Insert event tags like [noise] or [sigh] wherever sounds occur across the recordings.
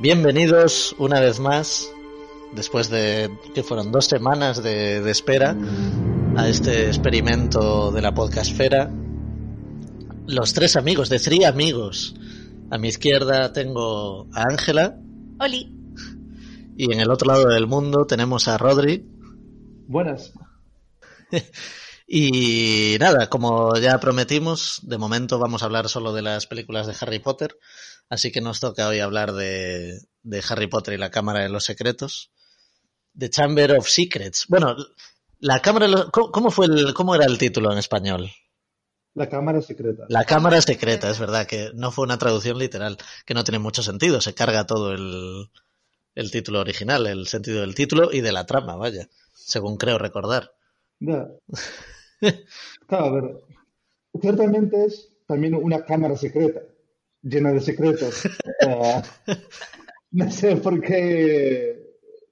Bienvenidos una vez más, después de que fueron dos semanas de, de espera, a este experimento de la podcastfera. Los tres amigos, de Three Amigos. A mi izquierda tengo a Ángela. Oli. Y en el otro lado del mundo tenemos a Rodri. Buenas. [laughs] y nada, como ya prometimos, de momento vamos a hablar solo de las películas de Harry Potter. Así que nos toca hoy hablar de, de Harry Potter y la Cámara de los Secretos. The Chamber of Secrets. Bueno, la Cámara de los, ¿cómo, fue el, cómo era el título en español? La Cámara Secreta. La Cámara Secreta, es verdad, que no fue una traducción literal, que no tiene mucho sentido, se carga todo el, el título original, el sentido del título y de la trama, vaya, según creo recordar. Ya. [laughs] Claro, a ver, ciertamente es también una cámara secreta, llena de secretos. Uh, [laughs] no sé por qué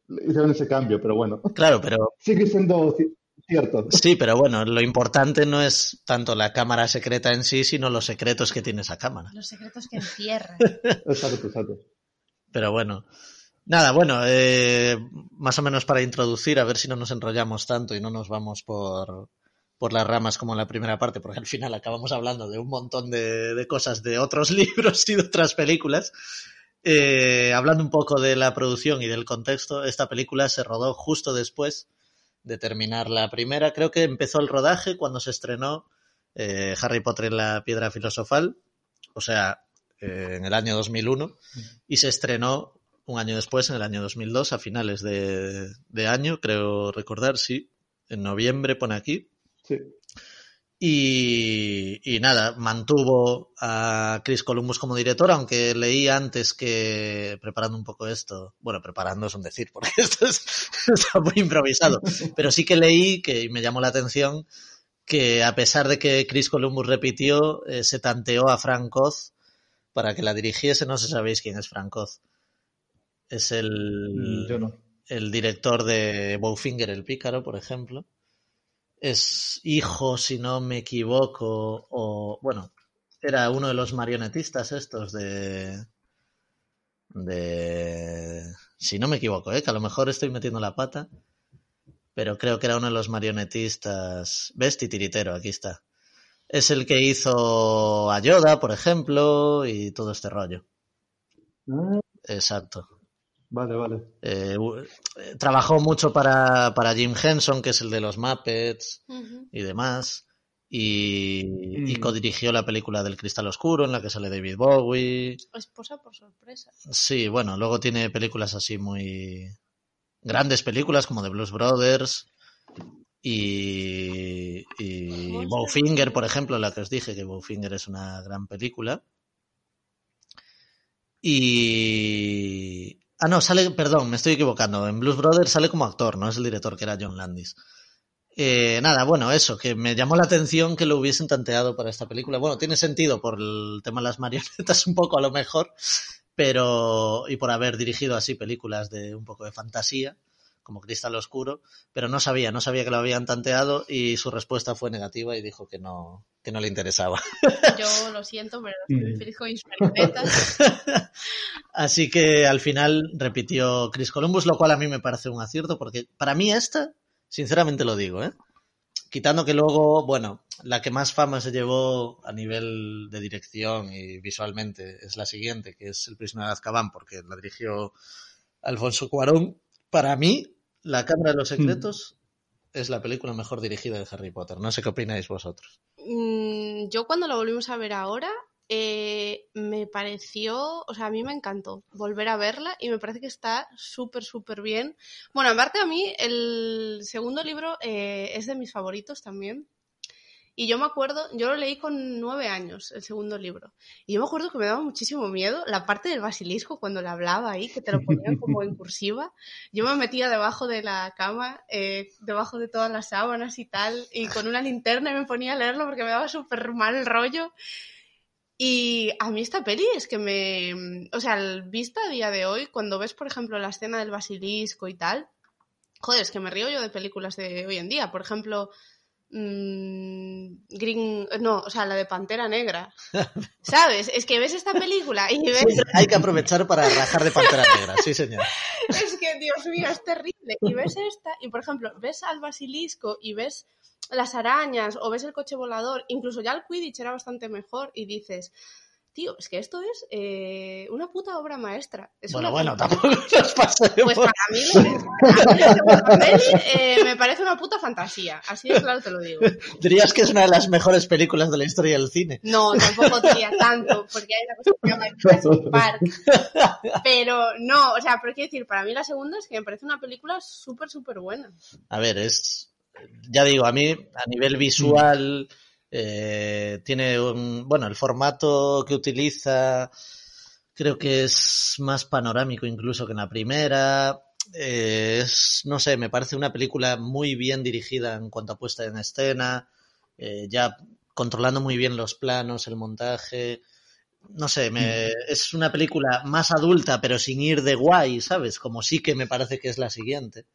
hicieron ese cambio, pero bueno. Claro, pero... Sigue siendo cierto. Sí, pero bueno, lo importante no es tanto la cámara secreta en sí, sino los secretos que tiene esa cámara. Los secretos que encierra. Exacto, exacto. Pero bueno. Nada, bueno, eh, más o menos para introducir, a ver si no nos enrollamos tanto y no nos vamos por, por las ramas como en la primera parte, porque al final acabamos hablando de un montón de, cosas de otros [laughs] libros y de otras películas. Eh, hablando un poco de la producción y del contexto, esta película se rodó justo después de terminar la primera. Creo que empezó el rodaje cuando se estrenó eh, Harry Potter en la Piedra Filosofal, o sea, eh, en el año 2001, y se estrenó un año después, en el año 2002, a finales de, de año, creo recordar, sí, en noviembre pone aquí. Sí. Y, y, nada, mantuvo a Chris Columbus como director, aunque leí antes que, preparando un poco esto, bueno, preparando es un decir, [laughs] porque esto es, está muy improvisado, pero sí que leí que y me llamó la atención que a pesar de que Chris Columbus repitió, eh, se tanteó a Frank Oz para que la dirigiese, no sé si sabéis quién es Frank Oz. Es el, Yo no. el director de Bowfinger, el pícaro, por ejemplo es hijo, si no me equivoco, o bueno, era uno de los marionetistas estos de de si no me equivoco, ¿eh? que a lo mejor estoy metiendo la pata, pero creo que era uno de los marionetistas. ¿Ves? Titiritero, aquí está. Es el que hizo a Yoda, por ejemplo, y todo este rollo. Ah, Exacto. Vale, vale. Eh, eh, trabajó mucho para, para Jim Henson, que es el de los Muppets y demás. Y, y Mm. codirigió la película del Cristal Oscuro, en la que sale David Bowie. Esposa por sorpresa. Sí, bueno, luego tiene películas así muy grandes películas como The Blues Brothers y, y. Bowfinger, por ejemplo, la que os dije que Bowfinger es una gran película. Y ah no, sale, perdón, me estoy equivocando. En Blues Brothers sale como actor, no es el director que era John Landis. Eh, nada, bueno, eso, que me llamó la atención que lo hubiesen tanteado para esta película. Bueno, tiene sentido por el tema de las marionetas [laughs] un poco a lo mejor, pero y por haber dirigido así películas de un poco de fantasía como Cristal Oscuro, pero no sabía, no sabía que lo habían tanteado y su respuesta fue negativa y dijo que no, que no le interesaba. Yo lo siento, pero estoy muy feliz con mis marionetas. [laughs] Así que al final repitió Chris Columbus, lo cual a mí me parece un acierto, porque para mí esta, sinceramente lo digo, ¿eh? Quitando que luego, bueno, la que más fama se llevó a nivel de dirección y visualmente es la siguiente, que es El prisionero de Azkaban, porque la dirigió Alfonso Cuarón. Para mí, La Cámara de los Secretos es la película mejor dirigida de Harry Potter. No sé qué opináis vosotros. Mm, yo cuando lo volvimos a ver ahora, eh, me pareció, o sea, a mí me encantó volver a verla y me parece que está súper, súper bien. Bueno, aparte a mí el segundo libro eh, es de mis favoritos también. Y yo me acuerdo, yo lo leí con nueve años, el segundo libro. Y yo me acuerdo que me daba muchísimo miedo la parte del basilisco cuando le hablaba ahí, que te lo ponían [laughs] como en cursiva. Yo me metía debajo de la cama, eh, debajo de todas las sábanas y tal, y con una linterna y me ponía a leerlo porque me daba súper mal el rollo. Y a mí esta peli es que me... O sea, al vista a día de hoy, cuando ves, por ejemplo, la escena del basilisco y tal, joder, es que me río yo de películas de hoy en día. Por ejemplo, mm, Green... No, o sea, la de Pantera Negra. [laughs] ¿Sabes? Es que ves esta película y ves... Siempre hay que aprovechar para rajar de Pantera Negra, sí señor. [laughs] Es que, Dios mío, es terrible. Y ves esta, y por ejemplo, ves al basilisco y ves las arañas o ves el coche volador, incluso ya el Quidditch era bastante mejor y dices, tío, es que esto es eh, una puta obra maestra. Es Bueno, una bueno, tampoco [laughs] nos. Pues para mí, peli, eh, me parece una puta fantasía. Así de claro te lo digo. Dirías que es una de las mejores películas de la historia del cine. No, tampoco diría tanto, porque hay una cosa que se llama Jurassic Park. Pero no, o sea, pero quiero decir, para mí la segunda es que me parece una película súper, súper buena. A ver, es. Ya digo, a mí, a nivel visual, eh, tiene un. Bueno, el formato que utiliza creo que es más panorámico incluso que en la primera. Eh, es, no sé, me parece una película muy bien dirigida en cuanto a puesta en escena, eh, ya controlando muy bien los planos, el montaje. No sé, me, es una película más adulta, pero sin ir de guay, ¿sabes? Como sí que me parece que es la siguiente.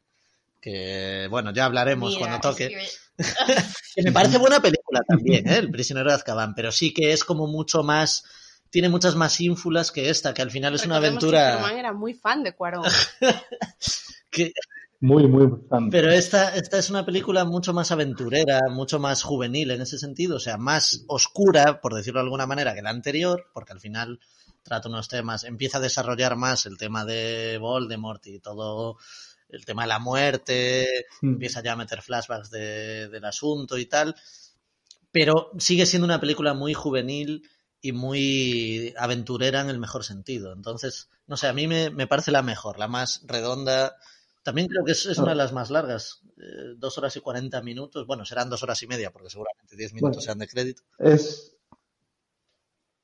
Que, bueno, ya hablaremos Mira, cuando toque. es que- [laughs] Que me parece buena película también, ¿eh? El prisionero de Azkaban, pero sí que es como mucho más, tiene muchas más ínfulas que esta, que al final es una que aventura Germán era muy fan de Cuarón. [laughs] que, Muy, muy fan. pero esta, esta es una película mucho más aventurera, mucho más juvenil en ese sentido, o sea, más oscura, por decirlo de alguna manera, que la anterior, porque al final trata unos temas, empieza a desarrollar más el tema de Voldemort y todo el tema de la muerte, Mm. empieza ya a meter flashbacks de- del asunto y tal, pero sigue siendo una película muy juvenil y muy aventurera en el mejor sentido. Entonces, no sé, a mí me, me parece la mejor, la más redonda. También creo que es, es una de las más largas, eh, dos horas y cuarenta minutos. Bueno, serán dos horas y media, porque seguramente diez minutos Bueno. sean de crédito. Es.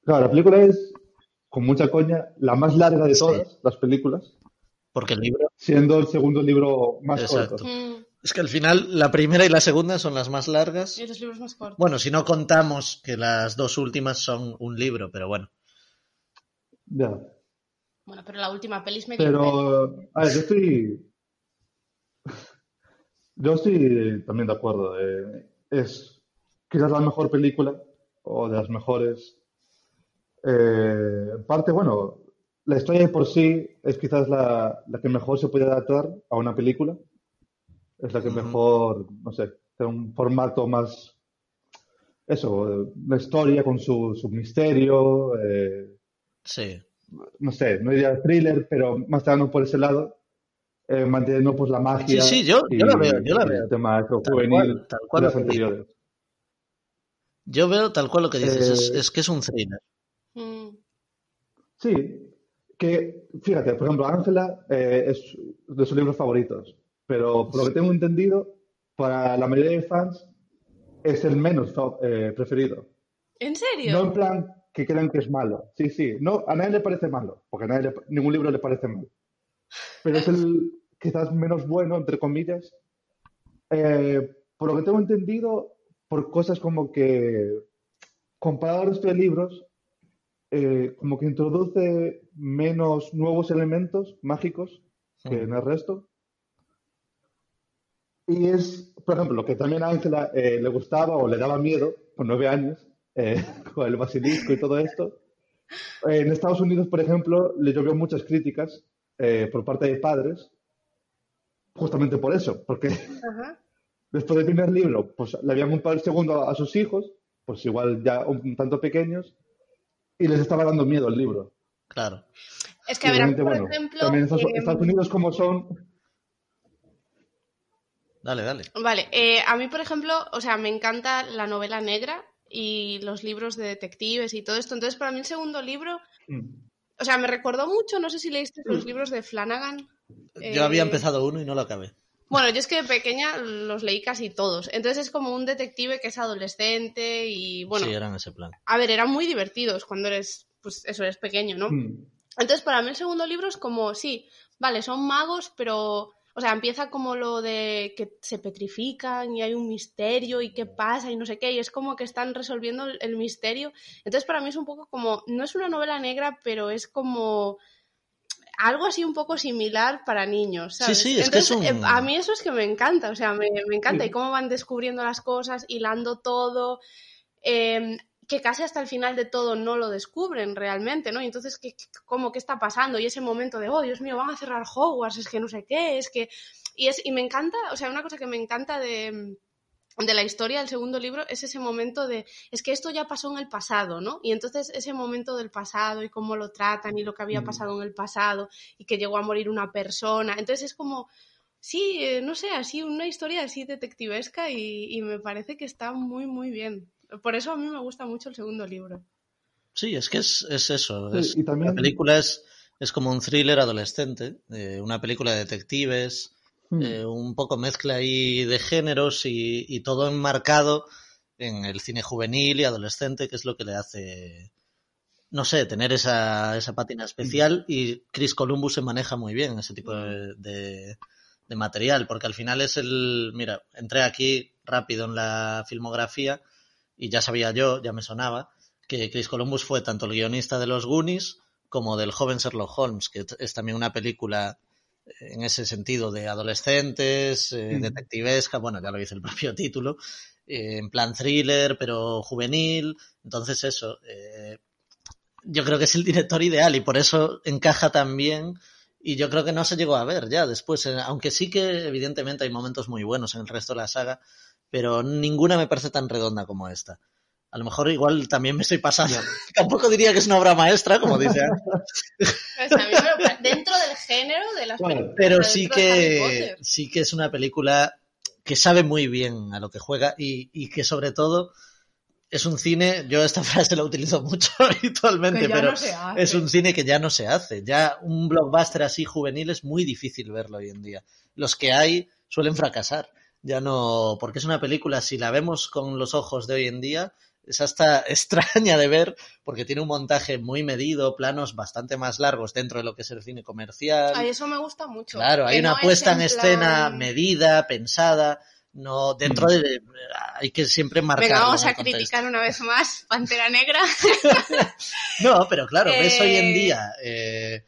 Claro, la película es, con mucha coña, la más larga de Sí. todas las películas, Porque el libro, siendo el segundo libro más Exacto. corto. Mm, es que al final la primera y la segunda son las más largas. y los libros más cortos. Bueno, si no contamos que las dos últimas son un libro, pero bueno. Ya. Bueno, pero la última peli es medio peli. Pero, a ver, yo estoy. [laughs] Yo estoy también de acuerdo. Eh, es quizás la mejor película o de las mejores. Eh, parte, bueno, la historia de por sí es quizás la, la, que mejor se puede adaptar a una película. Es la que mejor, no sé, tiene un formato más. Eso, una historia con su, su misterio. Eh, sí. No sé, no diría thriller, pero más tirando por ese lado. Eh, manteniendo pues la magia. Sí, sí, yo, yo la veo, yo la veo. El tema juvenil tal cual, de las anteriores. Yo veo tal cual lo que dices, eh, es, es, que es un thriller. Mm. Sí, que, fíjate, por ejemplo, Ángela eh, es de sus libros favoritos, pero por lo que tengo entendido, para la mayoría de fans es el menos eh, preferido. ¿En serio? No en plan que crean que es malo. Sí, sí. No, a nadie le parece malo, porque a nadie le, ningún libro le parece malo. Pero es el [laughs] quizás menos bueno, entre comillas. Eh, por lo que tengo entendido, por cosas como que, comparado al resto de libros, eh, como que introduce menos nuevos elementos mágicos que en el resto. Y es, por ejemplo, lo que también a Ángela eh, le gustaba o le daba miedo, con nueve años, eh, [laughs] con el basilisco y todo esto. en Estados Unidos, por ejemplo, le llovió muchas críticas por parte de padres, justamente por eso, porque [laughs] después del primer libro, pues le habían comprado el segundo a sus hijos, pues igual ya un tanto pequeños, y les estaba dando miedo el libro. Claro. Es que, a ver, por bueno, ejemplo. También Estados, eh, Estados, Unidos, como son. Dale, dale. Vale, eh, a mí, por ejemplo, o sea, me encanta la novela negra y los libros de detectives y todo esto. Entonces, para mí, el segundo libro. Mm. O sea, me recordó mucho, no sé si leíste los libros de Flanagan. Yo había eh, empezado uno y no lo acabé. Bueno, yo es que de pequeña los leí casi todos. Entonces es como un detective que es adolescente y bueno. Sí, eran ese plan. A ver, eran muy divertidos cuando eres, pues eso, eres pequeño, ¿no? Mm. Entonces para mí el segundo libro es como, sí, vale, son magos, pero. O sea, empieza como lo de que se petrifican y hay un misterio y qué pasa y no sé qué, y es como que están resolviendo el misterio. Entonces, para mí es un poco como, no es una novela negra, pero es como algo así un poco similar para niños, ¿sabes? Sí, sí, es que es un... Eh, a mí eso es que me encanta, o sea, me, encanta. Y cómo van descubriendo las cosas, hilando todo, em, que casi hasta el final de todo no lo descubren realmente, ¿no? Y entonces, ¿qué, ¿cómo qué está pasando? Y ese momento de, oh, Dios mío, van a cerrar Hogwarts, es que no sé qué, es que... Y, es, y me encanta, o sea, una cosa que me encanta de de la historia del segundo libro es ese momento de, es que esto ya pasó en el pasado, ¿no? Y entonces ese momento del pasado y cómo lo tratan y lo que había mm. pasado en el pasado y que llegó a morir una persona. Entonces es como, sí, eh, no sé, así una historia así detectivesca y, me parece que está muy, muy bien. Por eso a mí me gusta mucho el segundo libro. Sí, es que es, eso. La película es, es como un thriller adolescente, eh, una película de detectives Hmm. Eh, un poco mezcla ahí de géneros y, todo enmarcado en el cine juvenil y adolescente, que es lo que le hace, no sé, tener esa, esa pátina especial hmm. y Chris Columbus se maneja muy bien ese tipo de, de, material, porque al final es el, mira, entré aquí rápido en la filmografía y ya sabía yo, ya me sonaba, que Chris Columbus fue tanto el guionista de Los Goonies como del joven Sherlock Holmes, que es también una película en ese sentido de adolescentes, eh, detectivesca, bueno, ya lo dice el [laughs] propio título, eh, en plan thriller, pero juvenil. Entonces eso, eh, yo creo que es el director ideal y por eso encaja tan bien. Y yo creo que no se llegó a ver ya después, aunque sí que evidentemente hay momentos muy buenos en el resto de la saga, pero ninguna me parece tan redonda como esta. A lo mejor igual también me estoy pasando. [laughs] Tampoco diría que es una obra maestra, como dice. [laughs] dentro del género de las películas. Pero sí que, sí que es una película que sabe muy bien a lo que juega y, que sobre todo es un cine, yo esta [laughs] frase la utilizo mucho habitualmente, pero es un cine que ya no se hace. Ya un blockbuster así juvenil es muy difícil verlo hoy en día. Los que hay suelen fracasar. Ya no, porque es una película, si la vemos con los ojos de hoy en día, es hasta [laughs] extraña de ver porque tiene un montaje muy medido, planos bastante más largos dentro de lo que es el cine comercial. A eso me gusta mucho. Claro, hay una puesta en, escena medida, pensada. No, dentro mm. de. Hay que siempre marcar. Venga, vamos a criticar una vez más Pantera Negra. [laughs] no, pero claro, ves hoy en eh, día eh,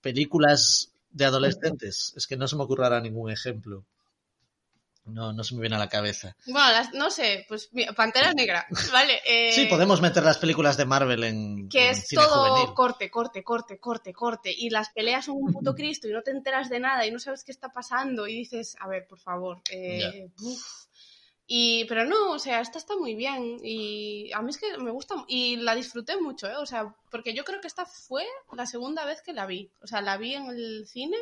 películas de adolescentes. Es que no se me ocurrirá ningún ejemplo. No, no se me viene a la cabeza. Bueno, las- no sé, pues mira, Pantera Negra, [laughs] ¿vale? eh, Sí, podemos meter las películas de Marvel en, que en es cine todo juvenil. corte, corte, corte, corte, corte, y las peleas son un puto Cristo y no te enteras de nada y no sabes qué está pasando y dices, a ver, por favor, eh. Y, pero no, o sea, esta está muy bien y a mí es que me gusta y la disfruté mucho, ¿eh? O sea, porque yo creo que esta fue la segunda vez que la vi. O sea, la vi en el cine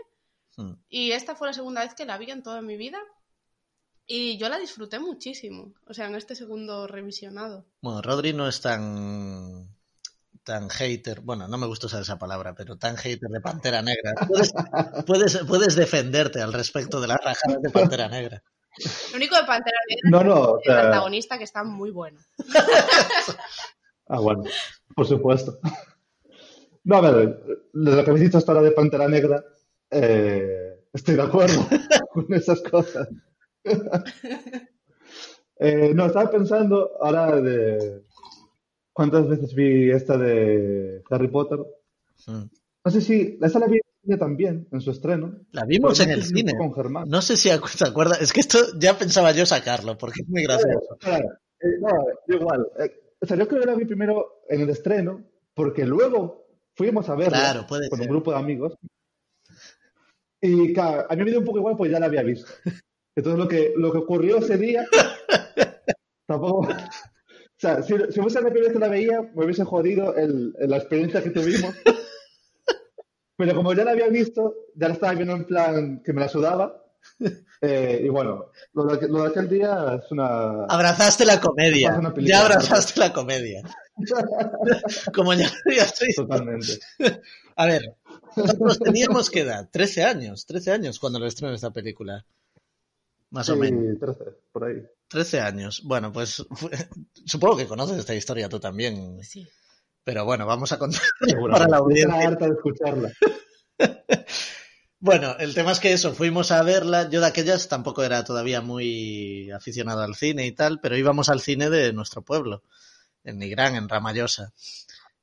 Hmm. y esta fue la segunda vez que la vi en toda mi vida y yo la disfruté muchísimo, o sea, en este segundo revisionado. Bueno, Rodri no es tan tan hater, bueno, no me gusta usar esa palabra, pero tan hater de Pantera Negra. Puedes, [laughs] puedes, puedes defenderte al respecto de las rajadas de Pantera Negra. Lo único de Pantera Negra No, no, o es el sea, antagonista que está muy bueno. [laughs] Ah, bueno, por supuesto. No, a ver, de lo que habéis dicho hasta ahora de Pantera Negra, eh, estoy de acuerdo [laughs] con esas cosas. Eh, no, estaba pensando ahora de cuántas veces vi esta de Harry Potter. Mm. No sé si, esa la vi también, en su estreno. La vimos en el cine. Con Germán. No sé si se acuerda, es que esto ya pensaba yo sacarlo, porque es muy gracioso. Claro, eh, no, igual. Eh, o sea, yo creo que la vi primero en el estreno, porque luego fuimos a verla Claro, con ser. un grupo de amigos. Y claro, a mí me dio un poco igual, pues ya la había visto. Entonces lo que, lo que ocurrió ese día, [laughs] tampoco... O sea, si, si primera vez que la veía, me hubiese jodido el, el- la experiencia que tuvimos. [laughs] Pero como ya la había visto, ya la estaba viendo en plan que me la sudaba. Eh, y bueno, lo de, aqu- lo de aquel día es una... Abrazaste la comedia. Película. Ya abrazaste la comedia. [laughs] Como ya, ya estoy. Totalmente. A ver, nosotros teníamos que edad, 13 años, 13 años cuando lo estrenó esta película. Más o Sí, menos. 13, por ahí. 13 años. Bueno, pues [laughs] supongo que conoces esta historia tú también. Sí. Pero bueno, vamos a contar [laughs] para la audiencia. harta de escucharla. [laughs] Bueno, el tema es que eso, fuimos a verla. Yo de aquellas tampoco era todavía muy aficionado al cine y tal, pero íbamos al cine de nuestro pueblo, en Nigrán, en Ramallosa.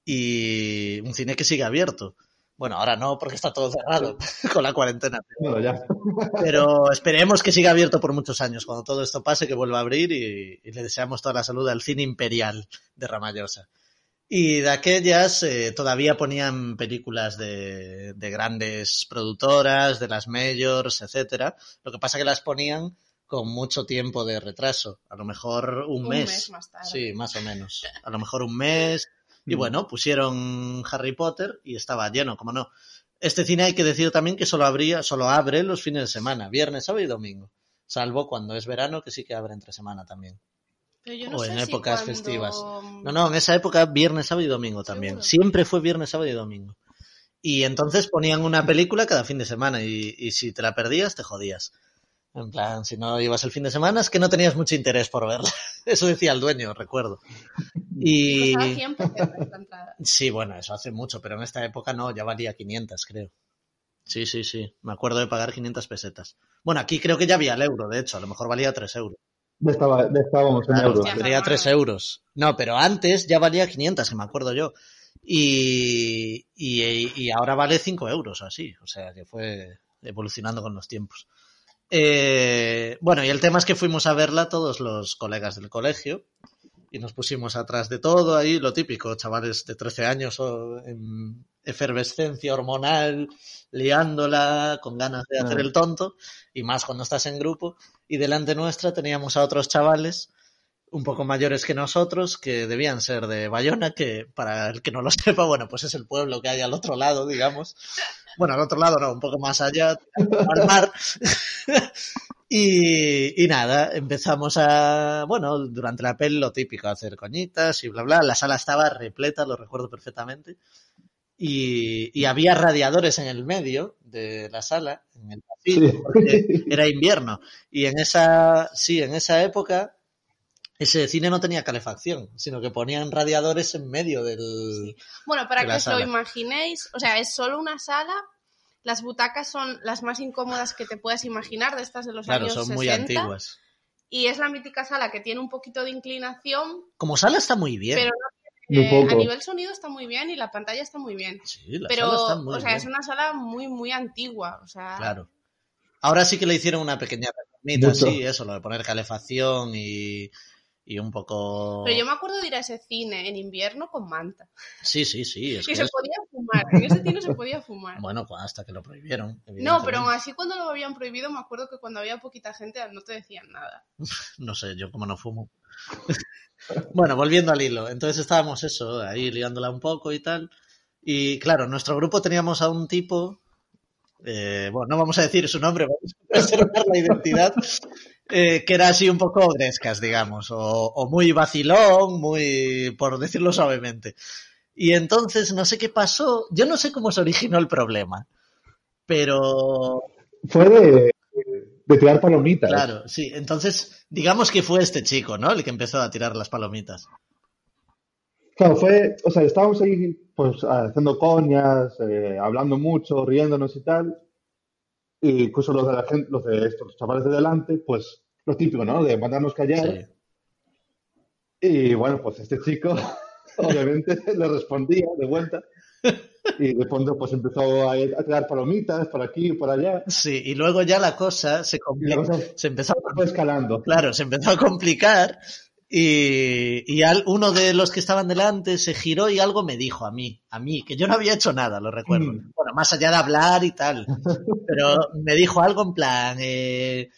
Y un cine que sigue abierto. Bueno, ahora no, porque está todo cerrado [laughs] con la cuarentena. Bueno, ya. Pero esperemos que siga abierto por muchos años. Cuando todo esto pase, que vuelva a abrir y, y le deseamos toda la salud al cine imperial de Ramallosa. Y de aquellas eh, todavía ponían películas de, de grandes productoras, de las majors, etcétera. Lo que pasa que las ponían con mucho tiempo de retraso. A lo mejor un, Un mes. mes más tarde. Sí, más o menos. A lo mejor un mes. Y Mm. bueno, pusieron Harry Potter y estaba lleno, como no. Este cine hay que decir también que solo abría, solo abre los fines de semana, viernes, sábado y domingo. Salvo cuando es verano, que sí que abre entre semana también. Pero yo no O sé en si épocas cuando- festivas. No, no, en esa época viernes, sábado y domingo también. ¿Seguro? Siempre fue viernes, sábado y domingo. Y entonces ponían una película cada fin de semana y, y si te la perdías, te jodías. En plan, si no ibas el fin de semana es que no tenías mucho interés por verla. [laughs] Eso decía el dueño, recuerdo. [laughs] Y... Costaba 100 pesetas la entrada. Sí, bueno, eso hace mucho, pero en esta época no, ya valía 500, creo. Sí, sí, sí. Me acuerdo de pagar 500 pesetas. Bueno, aquí creo que ya había el euro, de hecho, a lo mejor valía 3 euros. Ya, estaba, ya estábamos en Claro, euros. Ya. valía 3 euros. No, pero antes ya valía 500, que me acuerdo yo. Y, y, y ahora vale 5 euros, así. O sea, que fue evolucionando con los tiempos. Eh, bueno, y el tema es que fuimos a verla todos los colegas del colegio y nos pusimos atrás de todo ahí, lo típico, chavales de 13 años o en efervescencia hormonal, liándola, con ganas de hacer el tonto, y más cuando estás en grupo. Y delante nuestra teníamos a otros chavales un poco mayores que nosotros, que debían ser de Bayona, que para el que no lo [laughs] sepa, bueno, pues es el pueblo que hay al otro lado, digamos. Bueno, al otro lado no, un poco más allá, al mar. [laughs] y, y nada, empezamos a, bueno, durante la peli lo típico, hacer coñitas y bla, bla. La sala estaba repleta, lo recuerdo perfectamente. Y, y había radiadores en el medio de la sala, en el pasillo, porque era invierno. Y en esa, sí, en esa época, ese cine no tenía calefacción, sino que ponían radiadores en medio del... Bueno, para de que os lo imaginéis, o sea, es solo una sala. Las butacas son las más incómodas que te puedas imaginar, de estas de los Claro, años son 60. muy antiguas. Y es la mítica sala que tiene un poquito de inclinación, Como sala está muy bien. pero eh, poco. a nivel sonido está muy bien y la pantalla está muy bien. Sí, la Pero, sala está muy o sea, bien. es una sala muy, muy antigua. O sea, Claro. Ahora sí que le hicieron una pequeña palomitas, sí, eso, lo de poner calefacción y, y un poco... Pero yo me acuerdo de ir a ese cine en invierno con manta. Sí, sí, sí. [laughs] Es y se podía fumar, en ese cine se podía fumar. Bueno, pues hasta que lo prohibieron. No, pero aún así cuando lo habían prohibido me acuerdo que cuando había poquita gente no te decían nada. [laughs] no sé, yo como no fumo. [laughs] bueno, volviendo al hilo. Entonces estábamos eso, ahí liándola un poco y tal. Y claro, en nuestro grupo teníamos a un tipo eh, bueno, no vamos a decir su nombre, vamos a preservar la identidad, eh, que era así un poco grescas, digamos, o, muy vacilón, muy, por decirlo suavemente. Y entonces no sé qué pasó, yo no sé cómo se originó el problema, pero... Fue de, de tirar palomitas. Claro, sí, entonces digamos que fue este chico, ¿no? El que empezó a tirar las palomitas. Claro, fue, o sea, estábamos ahí pues haciendo coñas, eh, hablando mucho, riéndonos y tal. Y incluso los de la gente, los de estos chavales de delante, pues lo típico, ¿no? De mandarnos callar. Y bueno, pues este chico [laughs] obviamente [laughs] le respondía de vuelta. Y de fondo pues empezó a, a tirar palomitas por aquí y por allá. Sí, y luego ya la cosa se complicó. Se empezó a... escalando. Claro, se empezó a complicar y, uno de los que estaban delante se giró y algo me dijo a mí, a mí, que yo no había hecho nada, lo recuerdo. Mm. Bueno, más allá de hablar y tal. Pero me dijo algo en plan, eh,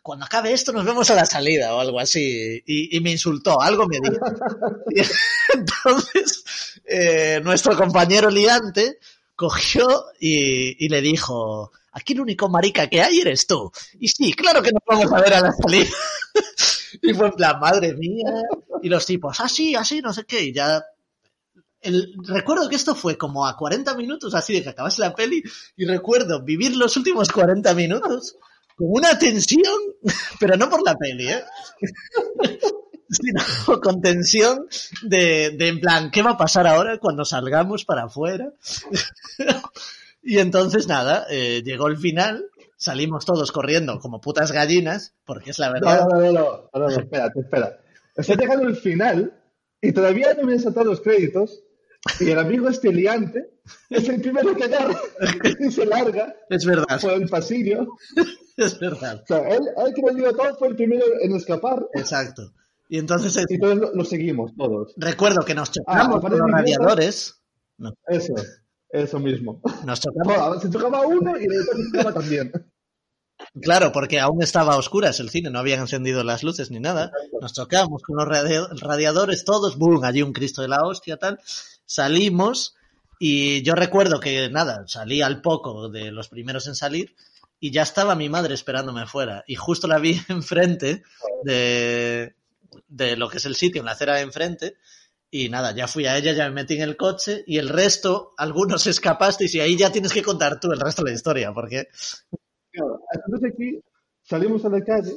cuando acabe esto nos vemos a la salida o algo así. Y, me insultó, algo me dijo. [laughs] entonces, eh, nuestro compañero liante cogió y, le dijo, aquí el único marica que hay eres tú. Y sí, claro que nos vamos a ver a la salida. [laughs] y fue en plan, madre mía. Y los tipos, así, ah, así, no sé qué. Y ya. Recuerdo que esto fue como a 40 minutos así de que acabase la peli. Y recuerdo vivir los últimos 40 minutos con una tensión, [laughs] pero no por la peli, ¿eh? [laughs] sino con tensión de, de en plan, ¿qué va a pasar ahora cuando salgamos para afuera? Y entonces nada, eh, llegó el final, salimos todos corriendo como putas gallinas, porque es la verdad. No, no, no, no, no, espérate, espera. Estoy llegando el final y todavía no me han saltado los créditos y el amigo estiliante es el primero que agarra [laughs] y se larga. Es verdad. Por el pasillo. [laughs] Es verdad. O sea, él, él que dio todo fue el primero en escapar. Exacto. Y entonces. Y todos lo, seguimos, todos. Recuerdo que nos chocamos con los radiadores. Eso, eso mismo. Se chocaba uno y se chocaba también. Claro, porque aún estaba a oscuras el cine, no habían encendido las luces ni nada. Nos chocamos con los radiadores todos, boom, allí un Cristo de la hostia, tal. Salimos y yo recuerdo que nada, salí al poco de los primeros en salir y ya estaba mi madre esperándome afuera y justo la vi [laughs] enfrente de, de lo que es el sitio, en la acera de enfrente. Y nada, ya fui a ella, ya me metí en el coche y el resto, algunos escapasteis y ahí ya tienes que contar tú el resto de la historia, porque... entonces aquí salimos a la calle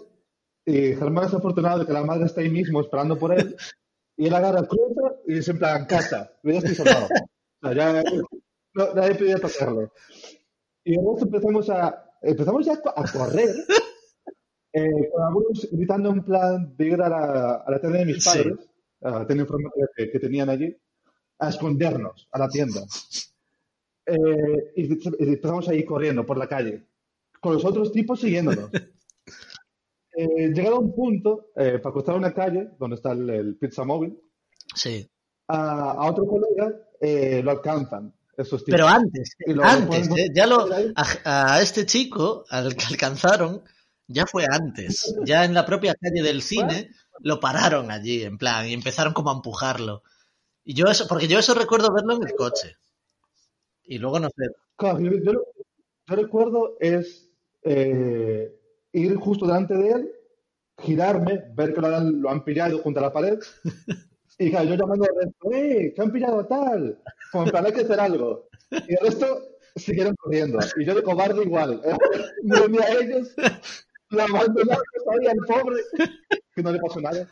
y Germán es afortunado de que la madre está ahí mismo esperando por él y él agarra cruza y dice en plan, casa, ya estoy salvado. O sea, ya no, nadie podía tocarlo. Y luego empezamos a, empezamos ya a correr eh, con algunos gritando en plan de ir a la, a la tienda de mis padres, a tener información que, que, tenían allí, a escondernos a la tienda. Eh, y, y empezamos ahí corriendo por la calle, con los otros tipos siguiéndonos. [laughs] Eh, llegado a un punto, eh, para cruzar una calle donde está el, el pizza móvil, sí. a, a otro colega eh, lo alcanzan. Esos tipos. Pero antes, antes, eh, ya lo, a, a, este chico al que alcanzaron, ya fue antes. Ya en la propia calle del cine lo pararon allí, en plan, y empezaron como a empujarlo. Y yo eso, porque yo eso recuerdo verlo en el coche. Y luego no sé. Claro, yo, yo, yo recuerdo es eh, ir justo delante de él, girarme, ver que lo han, lo han pillado junto a la pared. Y claro, yo llamando al resto, ¡eh! ¿Qué han pillado tal? Como en plan, hay que hacer algo. Y el resto siguieron corriendo. Y yo de cobarde igual. [laughs] No a ellos, la abandonaron todavía el pobre, que no le pasó nada.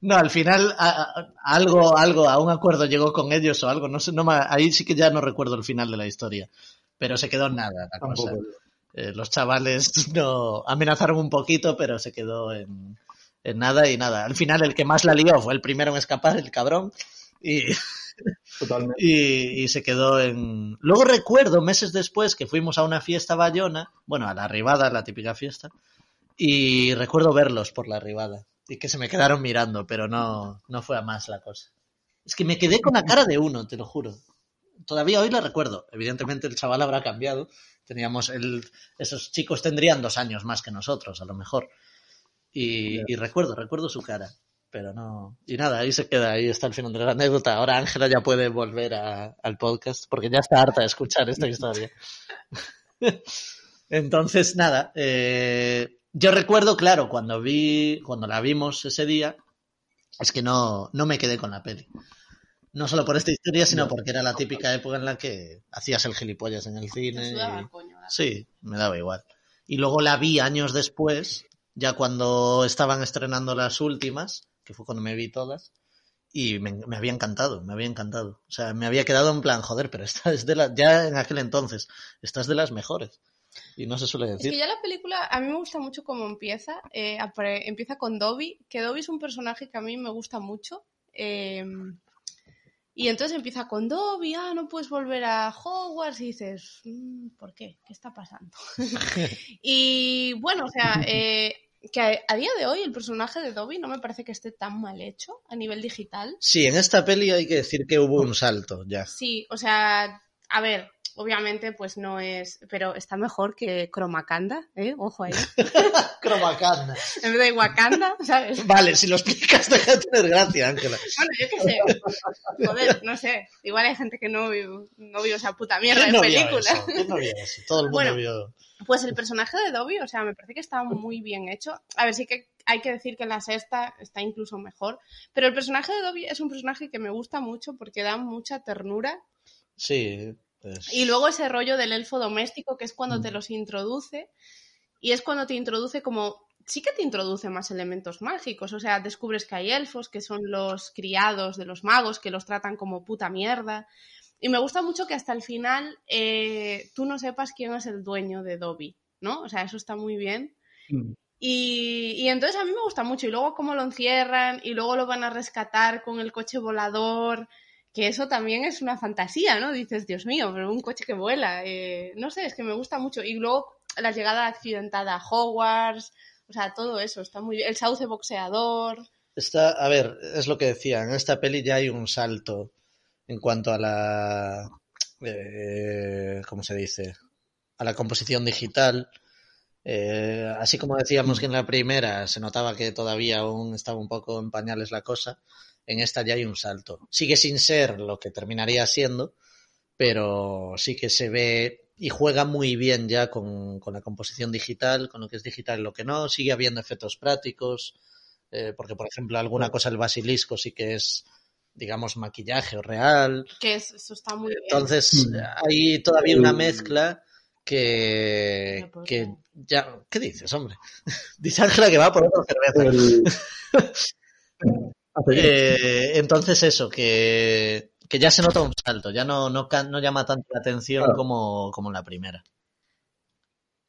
No, al final a, a, algo, algo, a un acuerdo llegó con ellos o algo, no sé, no ahí sí que ya no recuerdo el final de la historia, pero se quedó en nada la cosa. Eh, los chavales [laughs] no amenazaron un poquito, pero se quedó en, en, nada y nada. Al final el que más la lió fue el primero en escapar, el cabrón, y, [laughs] y, y, se quedó en... Luego recuerdo meses después que fuimos a una fiesta Bayona, bueno, a la arribada, la típica fiesta, Y recuerdo verlos por la ribada y que se me quedaron mirando, pero no, no fue a más la cosa. Es que me quedé con la cara de uno, te lo juro. Todavía hoy la recuerdo. Evidentemente el chaval habrá cambiado. Teníamos el, esos chicos tendrían dos años más que nosotros, a lo mejor. Y, y recuerdo, recuerdo su cara pero no. Y nada, ahí se queda, ahí está el final de la anécdota. Ahora Ángela ya puede volver a, al podcast porque ya está harta de escuchar esta [laughs] historia. [laughs] Entonces, nada, eh, yo recuerdo, claro, cuando vi, cuando la vimos ese día, es que no, no me quedé con la peli. No solo por esta historia, sino porque era la típica época en la que hacías el gilipollas en el cine. La Sí, me daba igual. Y luego la vi años después, ya cuando estaban estrenando las últimas, que fue cuando me vi todas, y me, me había encantado, me había encantado. O sea, me había quedado en plan, joder, pero esta es de la, ya en aquel entonces, esta es de las mejores. Y no se suele Es decir. que ya la película, a mí me gusta mucho cómo empieza. eh, empieza con Dobby, que Dobby es un personaje que a mí me gusta mucho. eh, y entonces empieza con Dobby, ah, no puedes volver a Hogwarts. Y dices, "Mm, ¿por qué? ¿Qué está pasando? [laughs] y bueno, o sea, eh, que a, a día de hoy el personaje de Dobby no me parece que esté tan mal hecho a nivel digital. Sí, en esta peli hay que decir que hubo un salto ya. Sí, o sea, a ver, obviamente pues no es, pero está mejor que Cromacanda, ¿eh? Ojo ahí. [laughs] Cromacanda. En vez de Wakanda, ¿sabes? Vale, si lo explicas, deja de tener gracia, Ángela. Bueno, yo qué sé. Joder, no sé. Igual hay gente que no vio, no vio esa puta mierda ¿Quién de no vio película. eso? ¿Quién no vio eso? Todo el mundo Bueno, vio. Pues el personaje de Dobby, o sea, me parece que está muy bien hecho. A ver, sí que hay que decir que la sexta está incluso mejor. Pero el personaje de Dobby es un personaje que me gusta mucho porque da mucha ternura. Sí. Y luego ese rollo del elfo doméstico, que es cuando Mm. te los introduce. Y es cuando te introduce como. Sí que te introduce más elementos mágicos. O sea, descubres que hay elfos, que son los criados de los magos, que los tratan como puta mierda. Y me gusta mucho que hasta el final eh, tú no sepas quién es el dueño de Dobby, ¿no? O sea, eso está muy bien. Mm. Y, y entonces a mí me gusta mucho. Y luego cómo lo encierran y luego lo van a rescatar con el coche volador. Que eso también es una fantasía, ¿no? Dices, Dios mío, pero un coche que vuela. eh, no sé, es que me gusta mucho. Y luego la llegada accidentada a Hogwarts. O sea, todo eso está muy bien. El sauce boxeador. Está, a ver, es lo que decía, en esta peli ya hay un salto en cuanto a la, eh, ¿cómo se dice? A la composición digital. Eh, así como decíamos que en la primera se notaba que todavía aún estaba un poco en pañales la cosa, en esta ya hay un salto. Sigue sin ser lo que terminaría siendo, pero sí que se ve y juega muy bien ya con, con la composición digital, con lo que es digital y lo que no. Sigue habiendo efectos prácticos, eh, porque por ejemplo alguna cosa el basilisco sí que es, digamos, maquillaje o real. Que es- eso está muy bien. Entonces hay todavía una Mm. mezcla que, No que ya... ¿Qué dices, hombre? [laughs] Dice Ángela que va por otra cerveza. [laughs] Hace bien. Eh, entonces eso, que, que ya se nota un salto, ya no, no, no llama tanto la atención Claro. como, como en la primera.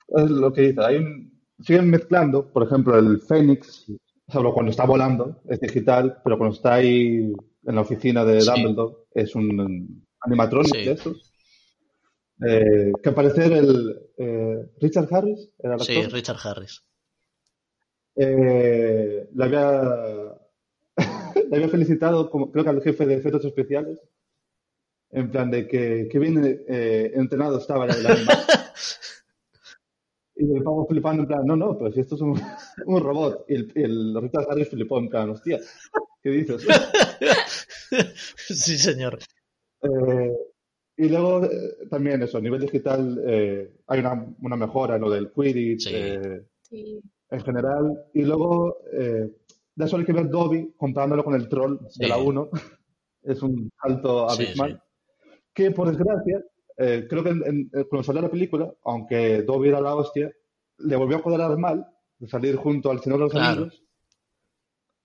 Es lo que dice. Hay un- siguen mezclando, por ejemplo, el Fénix, solo cuando está volando es digital, pero cuando está ahí en la oficina de Sí. Dumbledore es un animatronic Sí. de estos. Eh, que al parecer el eh, Richard Harris era el Sí, actor, Richard Harris. eh, le había le había felicitado como creo que al jefe de efectos especiales en plan de que, que bien eh, entrenado estaba el animal. Y el pavo flipando en plan, no, no, pero si esto es un, un robot. Y el, el Richard Harris flipó en plan, hostia, ¿qué dices? [laughs] sí, señor. Eh, y luego eh, también eso, a nivel digital eh, hay una, una mejora en lo del Quidditch Sí. eh, Sí. en general. Y luego, eh, de eso hay que ver Dobby comparándolo con el troll de Sí. la [laughs] 1. Es un salto Sí, abismal. Que por desgracia, eh, creo que en- en- eh, cuando salió la película, aunque Dobby era la hostia, le volvió a cuadrar mal de salir junto al Señor de los Claro. Anillos.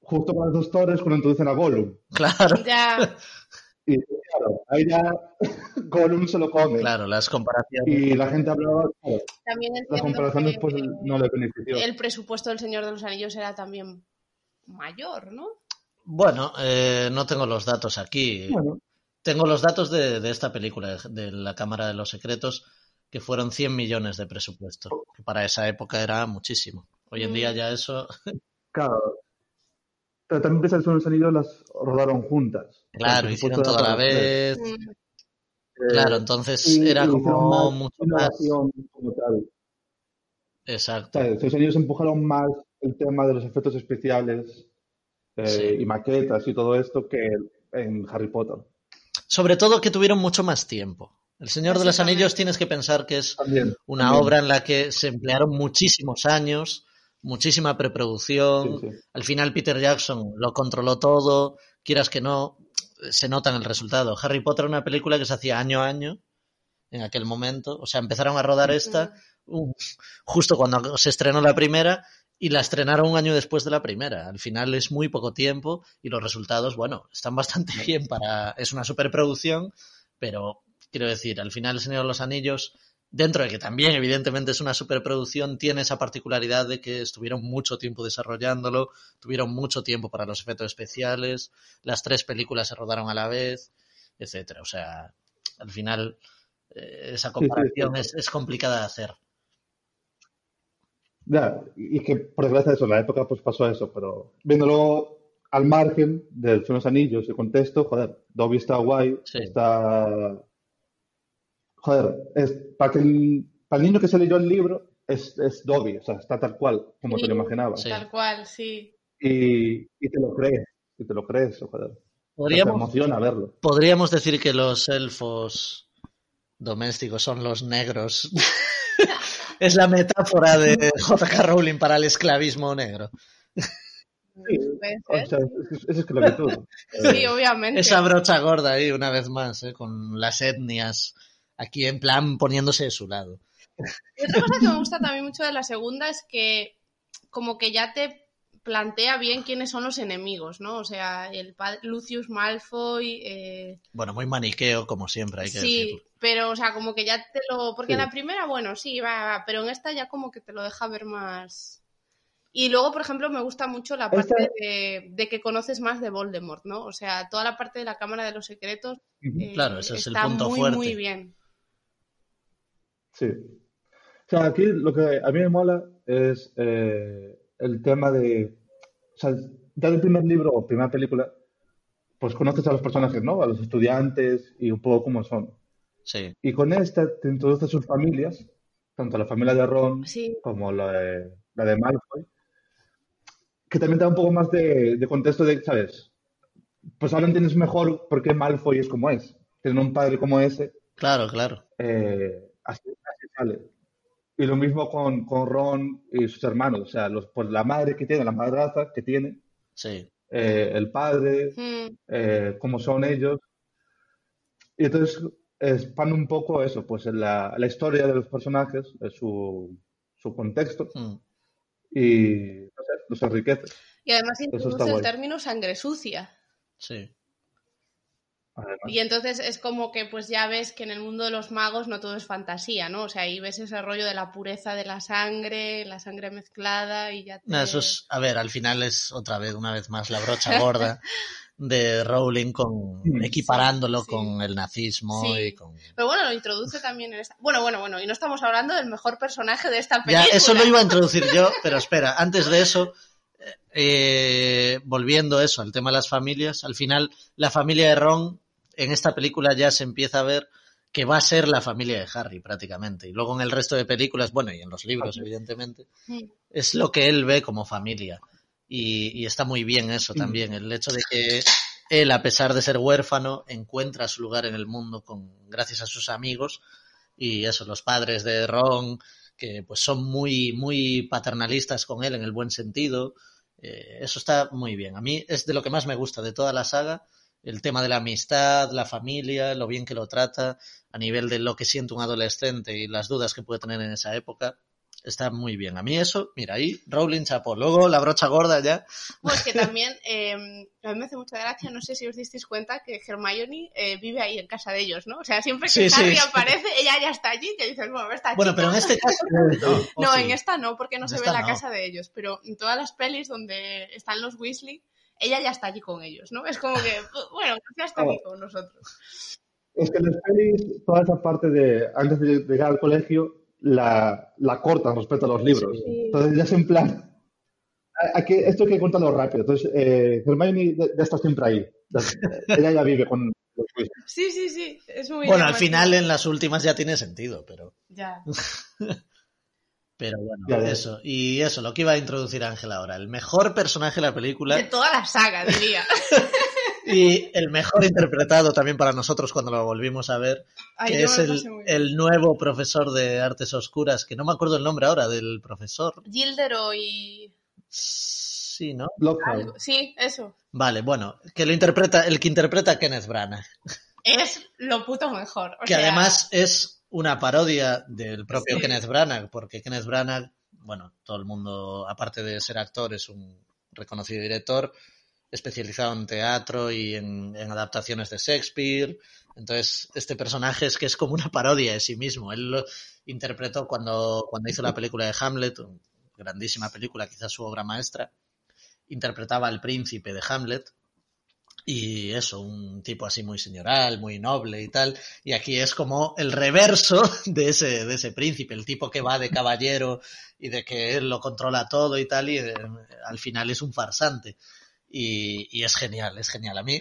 Justo con las dos torres cuando introducen a Gollum. Claro, Ya, Y claro, ahí ya [laughs] Gollum se lo come. claro, las comparaciones. Y la gente hablaba, claro, también la entiendo comparación que después no le benefició. el presupuesto del Señor de los Anillos era también mayor, ¿no? Bueno, eh, no tengo los datos aquí. Bueno, Tengo los datos de, de esta película, de, de la Cámara de los Secretos, que fueron 100 millones de presupuesto, que para esa época era muchísimo. Hoy en día ya eso... [laughs] Claro. Pero también piensa que los anillos las rodaron juntas. Claro, hicieron todo a la vez. Claro, entonces era como mucho más... Como tal. Exacto. Los anillos empujaron más el tema de los efectos especiales eh, y maquetas y todo esto que en Harry Potter. Sobre todo que tuvieron mucho más tiempo. El Señor de los Anillos tienes que pensar que es una obra en la que se emplearon muchísimos años, muchísima preproducción. Al final Peter Jackson lo controló todo, quieras que no, se nota en el resultado. Harry Potter era una película que se hacía año a año en aquel momento. O sea, empezaron a rodar esta justo cuando se estrenó la primera y la estrenaron un año después de la primera. Al final es muy poco tiempo y los resultados, bueno, están bastante bien para... Es una superproducción, pero quiero decir, al final El Señor de los Anillos, dentro de que también evidentemente es una superproducción, tiene esa particularidad de que estuvieron mucho tiempo desarrollándolo, tuvieron mucho tiempo para los efectos especiales, las tres películas se rodaron a la vez, etcétera. O sea, al final eh, esa comparación Es, es complicada de hacer. Ya, y que por desgracia eso, en la época pues pasó eso, pero viéndolo al margen Son los Anillos, el contexto, joder, Dobby está guay, está... Joder, es, para, que el, para el niño que se leyó el libro, es, es Dobby, o sea, está tal cual, como te lo imaginabas. Tal cual, sí. Y, y, te lo crees, y te lo crees, joder. Podríamos, te emociona verlo. Podríamos decir que los elfos domésticos son los negros [laughs] es la metáfora de J.K. Rowling para el esclavismo negro. Sí, es esclavitud. [laughs] Sí, obviamente. Esa brocha gorda ahí, una vez más, ¿eh? con las etnias aquí en plan poniéndose de su lado. Y otra cosa que me gusta también mucho de la segunda es que como que ya te plantea bien quiénes son los enemigos, ¿no? O sea, el Lucius Malfoy. Eh... Bueno, muy maniqueo, como siempre, hay que Sí, pero, o sea, como que ya te lo. Porque en la primera, bueno, sí, va, pero en esta ya como que te lo deja ver más. Y luego, por ejemplo, me gusta mucho la parte de, que conoces más de Voldemort, ¿no? O sea, toda la parte de la Cámara de los Secretos. claro, ese es el punto muy, fuerte. Muy bien. Sí. O sea, aquí lo que a mí me mola es. Eh el tema de. O sea, ya del primer libro o primera película, pues conoces a los personajes, ¿no? A los estudiantes y un poco cómo son. Sí. Y con esta te introduces sus familias, tanto la familia de Ron como la de, la de Malfoy, que también te da un poco más de, contexto de, ¿sabes? Pues ahora entiendes mejor por qué Malfoy es como es. Tiene un padre como ese. Claro, claro. Eh, así, así sale. Y lo mismo con, con, Ron y sus hermanos, o sea, los, pues la madre que tiene, la madraza que tiene, sí. Eh, el padre, mm. eh, cómo son ellos. Y entonces expande un poco eso, pues en la, la historia de los personajes, su, su contexto, mm. y no sé, los enriquece. Y además introduce el término sangre sucia. Sí. Y entonces es como que pues ya ves que en el mundo de los magos no todo es fantasía, ¿no? O sea, ahí ves ese rollo de la pureza de la sangre, la sangre mezclada y ya te... No, eso es, a ver, al final es otra vez, una vez más, la brocha [laughs] gorda de Rowling con equiparándolo con el nazismo y con... Pero bueno, lo introduce también en esta... Bueno, bueno, bueno, y no estamos hablando del mejor personaje de esta película. Ya, eso lo iba a introducir yo, pero espera, antes de eso... Eh, volviendo eso al tema de las familias, al final la familia de Ron en esta película ya se empieza a ver que va a ser la familia de Harry prácticamente. Y luego en el resto de películas, bueno, y en los libros, evidentemente, es lo que él ve como familia. Y, está muy bien eso también, el hecho de que él, a pesar de ser huérfano, encuentra su lugar en el mundo con, gracias a sus amigos. Y eso, los padres de Ron, que pues son muy, muy paternalistas con él en el buen sentido. Eh, eso está muy bien. A mí es de lo que más me gusta de toda la saga el tema de la amistad, la familia, lo bien que lo trata, a nivel de lo que siente un adolescente y las dudas que puede tener en esa época, está muy bien. A mí eso, mira, ahí Rowling chapó. Luego la brocha gorda ya. Pues que también, [laughs] eh, a mí me hace mucha gracia, no sé si os disteis cuenta que Hermione eh, vive ahí en casa de ellos, ¿no? O sea, siempre que Harry aparece, ella ya está allí, que dices, bueno, está Bueno, pero en este caso [laughs] no. no, en esta no, porque no se ve la casa de ellos, pero en todas las pelis donde están los Weasley, ella ya está allí con ellos, ¿no? Es como que, [laughs] bueno, ya está aquí con nosotros. Es que en las pelis, toda esa parte de antes de llegar al colegio, la, la cortan respecto a los libros. Entonces ya es en plan, Aquí, esto hay que contarlo rápido. Entonces, eh, Hermione ya está siempre ahí. [laughs] Ella ya vive con los Sí, sí, sí. Es muy bueno, al final en las últimas ya tiene sentido, pero. Ya. [laughs] pero bueno, eso. Y eso, lo que iba a introducir Ángela ahora. El mejor personaje de la película. De toda la saga, diría. [laughs] y el mejor interpretado también para nosotros cuando lo volvimos a ver, que es el, el, nuevo profesor de artes oscuras, que no me acuerdo el nombre ahora del profesor. Gildero y... Sí, ¿no? Sí, eso. Vale, bueno, que lo interpreta, el que interpreta a Kenneth Branagh. Es lo puto mejor. que además es una parodia del propio Kenneth Branagh, porque Kenneth Branagh, bueno, todo el mundo, aparte de ser actor, es un reconocido director especializado en teatro y en, en, adaptaciones de Shakespeare. Entonces, este personaje es que es como una parodia de sí mismo. Él lo interpretó cuando, cuando hizo la película de Hamlet, grandísima película, quizás su obra maestra, interpretaba al príncipe de Hamlet. Y eso, un tipo así muy señoral, muy noble y tal. Y aquí es como el reverso [laughs] de ese, de ese príncipe, el tipo que va de caballero y de que él lo controla todo y tal, y eh, al final es un farsante. Y, y, es genial, es genial. A mí,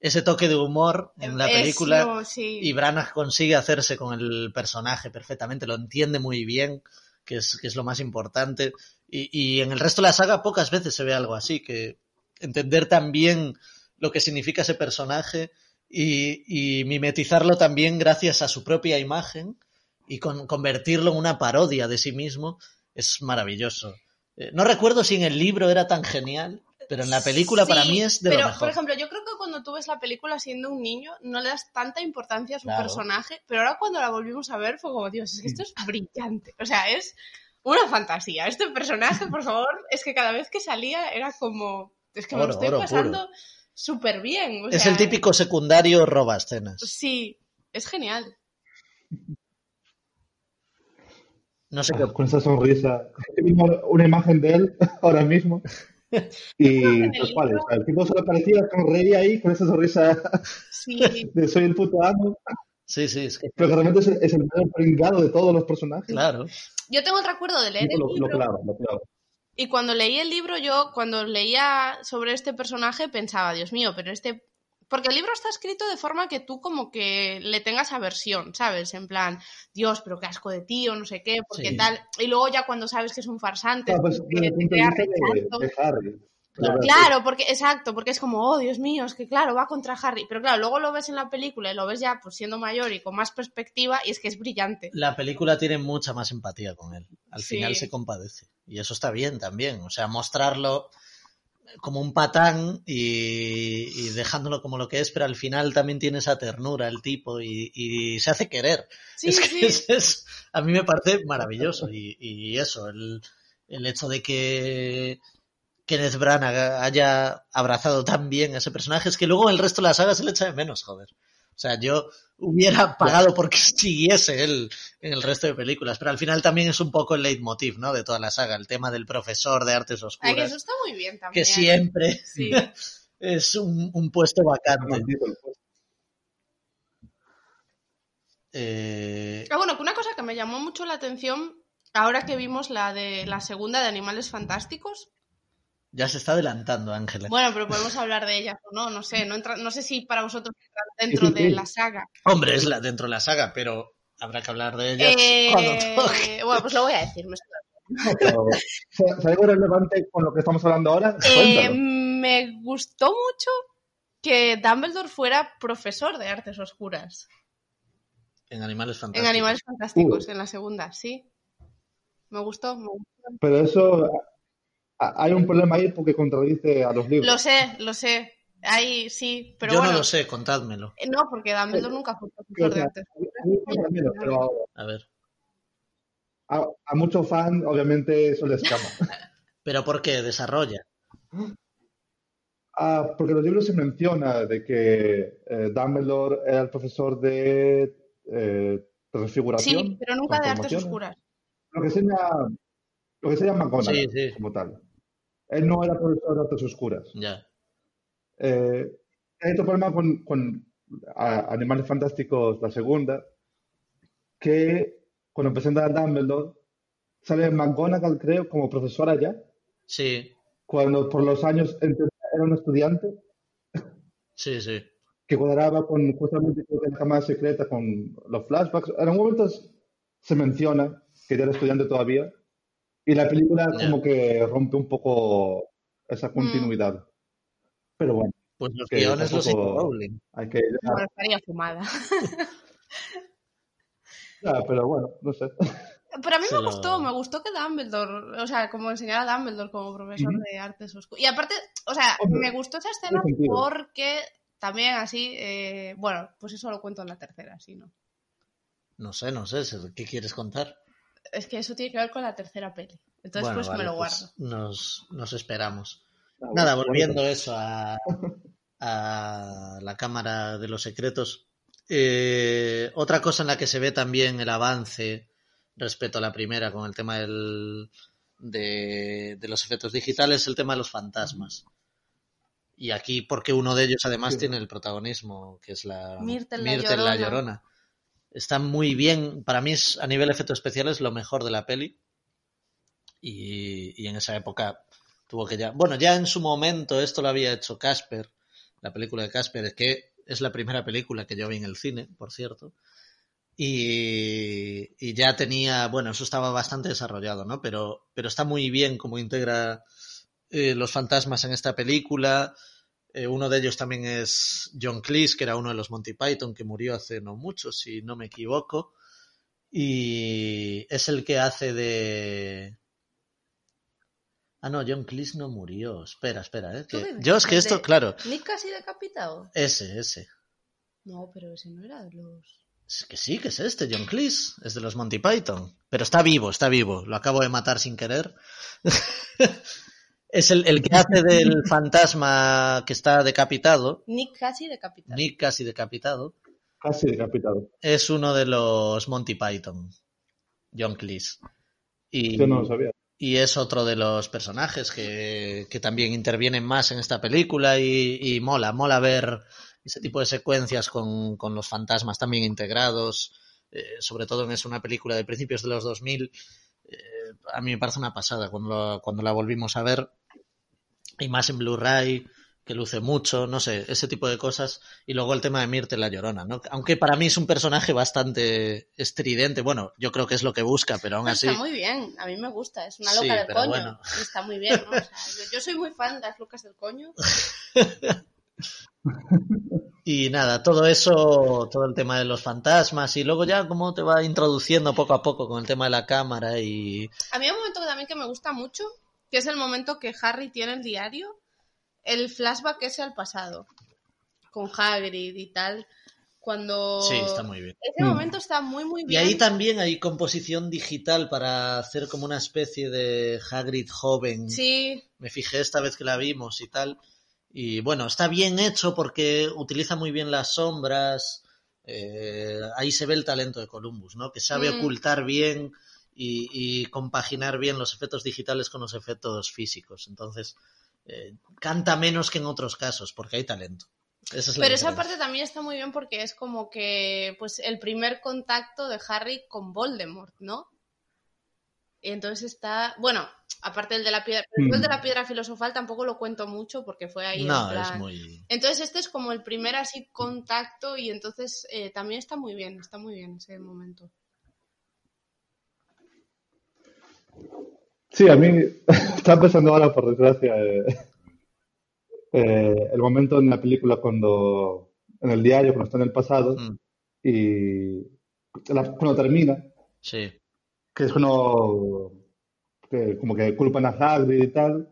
ese toque de humor en la película y Branagh consigue hacerse con el personaje perfectamente, lo entiende muy bien que es, que es lo más importante. Y, y, en el resto de la saga pocas veces se ve algo así, que entender también lo que significa ese personaje y, y mimetizarlo también gracias a su propia imagen y con, convertirlo en una parodia de sí mismo es maravilloso. Eh, no recuerdo si en el libro era tan genial, pero en la película para mí es de pero, lo mejor. Por ejemplo, yo creo que cuando tú ves la película siendo un niño no le das tanta importancia a su personaje, pero ahora cuando la volvimos a ver fue como, Dios, es que esto es brillante. O sea, es una fantasía. Este personaje, por favor, es que cada vez que salía era como, es que me lo estoy pasando súper bien. es el típico secundario roba escenas. Sí, es genial. No sé qué. Con esa sonrisa. Una imagen de él [laughs] ahora mismo. [laughs] Y pues vale, el tipo solo parecía reía ahí con esa sonrisa [laughs] sí. de soy el puto amo. Sí, sí. Es que... Pero realmente es, es el mayor pringado de todos los personajes. Claro. Yo tengo el recuerdo de leer el lo, libro. Lo claro, lo claro. Y cuando leí el libro, yo cuando leía sobre este personaje pensaba, Dios mío, pero este porque el libro está escrito de forma que tú como que le tengas aversión, ¿sabes? En plan, Dios, pero qué asco de ti o no sé qué, porque Sí. tal. Y luego ya cuando sabes que es un farsante, pues, te- te Claro. Claro, porque, exacto, porque es como, oh, Dios mío, es que claro, va contra Harry. Pero claro, luego lo ves en la película y lo ves ya pues siendo mayor y con más perspectiva y es que es brillante. La película tiene mucha más empatía con él. Al Sí. final se compadece. Y eso está bien también. O sea, mostrarlo como un patán y, y dejándolo como lo que es, pero al final también tiene esa ternura el tipo y, y se hace querer. Sí, es que sí. es- es- a mí me parece maravilloso. Y, y eso, el, el hecho de que Kenneth Branagh haya abrazado tan bien a ese personaje es que luego el resto de la saga se le echa de menos, joder. O sea, yo hubiera pagado porque [laughs] siguiese él en el resto de películas, pero al final también es un poco el leitmotiv, ¿no? De toda la saga, el tema del profesor de artes Ay, que oscuras, eso está muy bien que también. siempre Sí. [laughs] es un, un puesto vacante. Eh, Ah, bueno, que una cosa que me llamó mucho la atención ahora que vimos la de la segunda de Animales Fantásticos. Ya se está adelantando, Ángela. Bueno, pero podemos hablar de ellas o no, no sé, no, entra- no sé si para vosotros entran dentro Sí, sí, de la saga. Hombre, es la dentro de la saga, pero habrá que hablar de ella Eh, cuando toque. bueno, pues lo voy a decir. me ¿es algo relevante con lo que estamos hablando ahora? Eh, me gustó mucho que Dumbledore fuera profesor de artes oscuras En Animales Fantásticos. en Animales Fantásticos, Uh. en la segunda, sí. Me gustó, me gustó. Pero eso, hay un problema ahí porque contradice a los libros. Lo sé, lo sé. Ahí sí, pero Yo bueno. no lo sé, contádmelo. eh, No, porque Dumbledore nunca fue profesor O de artes pero A ver. a, a muchos fans, obviamente, eso les escapa. [laughs] ¿Pero por qué? Desarrolla. Ah, porque en los libros se menciona de que eh, Dumbledore era el profesor de eh, transfiguración. Sí, pero nunca de artes oscuras. Lo que enseña, lo que enseña McGonagall, Sí, sí. como tal. Él no era profesor de artes oscuras. Ya. Eh, hay otro problema con, con a- Animales Fantásticos, la segunda, que cuando presentan a Dumbledore, sale McGonagall, creo, como profesora ya. Sí. Cuando por los años era un estudiante. Sí, sí. Que cuadraba con justamente con la cámara secreta, con los flashbacks. En algún momento se menciona que ya era estudiante todavía. Y la película como que rompe un poco esa mm. continuidad. Pero bueno. Pues los guiones los Rowling. Hay que... Bueno, estaría fumada. [laughs] ya, pero bueno, no sé. Pero a mí me gustó, me gustó que Dumbledore, o sea, como enseñar a Dumbledore como profesor de artes oscuras. Y aparte, o sea, me gustó esa escena porque también así, eh, bueno, pues eso lo cuento en la tercera, sí, ¿no? No sé, no sé, ¿qué quieres contar? Es que eso tiene que ver con la tercera peli. Entonces, pues me lo pues guardo. nos, nos esperamos. Nada, volviendo eso a, a la Cámara de los Secretos. Eh, otra cosa en la que se ve también el avance respecto a la primera con el tema del, de, los efectos digitales es el tema de los fantasmas. Y aquí, porque uno de ellos además tiene el protagonismo, que es la Myrtle, la, Llorona. Está muy bien, para mí es, a nivel efectos especiales lo mejor de la peli. Y, y en esa época tuvo que ya. Bueno, ya en su momento esto lo había hecho Casper, la película de Casper, que es la primera película que yo vi en el cine, por cierto. Y, y, ya tenía, bueno, eso estaba bastante desarrollado, ¿no? Pero, pero está muy bien cómo integra eh, los fantasmas en esta película. Eh, uno de ellos también es John Cleese, que era uno de los Monty Python, que murió hace no mucho, si no me equivoco. Y es el que hace de, Ah, no, John Cleese no murió. Espera, espera, ¿eh? Yo es que esto, claro. ¿Nick casi decapitado? Ese, ese. No, pero ese no era de los. Es que sí, que es este, John Cleese. Es de los Monty Python. Pero está vivo, está vivo. Lo acabo de matar sin querer. [laughs] es el, el, que hace del fantasma que está decapitado. Nick casi decapitado. Nick casi decapitado. Casi decapitado. Es uno de los Monty Python. John Cleese. Y... Yo no lo sabía y es otro de los personajes que, que también intervienen más en esta película y, y, mola, mola ver ese tipo de secuencias con, con los fantasmas también integrados, eh, sobre todo en es una película de principios de los 2000, eh, a mí me parece una pasada cuando, cuando la volvimos a ver y más en Blu-ray que luce mucho, no sé, ese tipo de cosas. Y luego el tema de Mirte la Llorona, ¿no? Aunque para mí es un personaje bastante estridente, bueno, yo creo que es lo que busca, pero aún así... Está muy bien, a mí me gusta, es una loca del coño. Está muy bien, ¿no? yo, soy muy fan de las locas del coño. [laughs] y nada, todo eso, todo el tema de los fantasmas y luego ya cómo te va introduciendo poco a poco con el tema de la cámara y... A mí hay un momento también que me gusta mucho, que es el momento que Harry tiene el diario el flashback ese al pasado, con Hagrid y tal, cuando... Sí, está muy bien. Ese momento está muy, muy bien. Y ahí también hay composición digital para hacer como una especie de Hagrid joven. Sí. Me fijé esta vez que la vimos y tal. Y bueno, está bien hecho porque utiliza muy bien las sombras. Eh, ahí se ve el talento de Columbus, ¿no? Que sabe mm. ocultar bien y, y, compaginar bien los efectos digitales con los efectos físicos. Entonces, eh, canta menos que en otros casos, porque hay talento. Pero esa parte también está muy bien porque es como que pues el primer contacto de Harry con Voldemort, ¿no? Y entonces está, bueno, aparte del de la piedra, el de la piedra filosofal tampoco lo cuento mucho porque fue ahí. No, es muy. Entonces este es como el primer así contacto y entonces eh, también está muy bien, está muy bien ese momento. Sí, a mí [laughs] está empezando ahora, por desgracia, eh, eh, el momento en la película cuando, en el diario, cuando está en el pasado, mm. y cuando termina, sí. Que es cuando que, como que culpan a Hagrid y tal,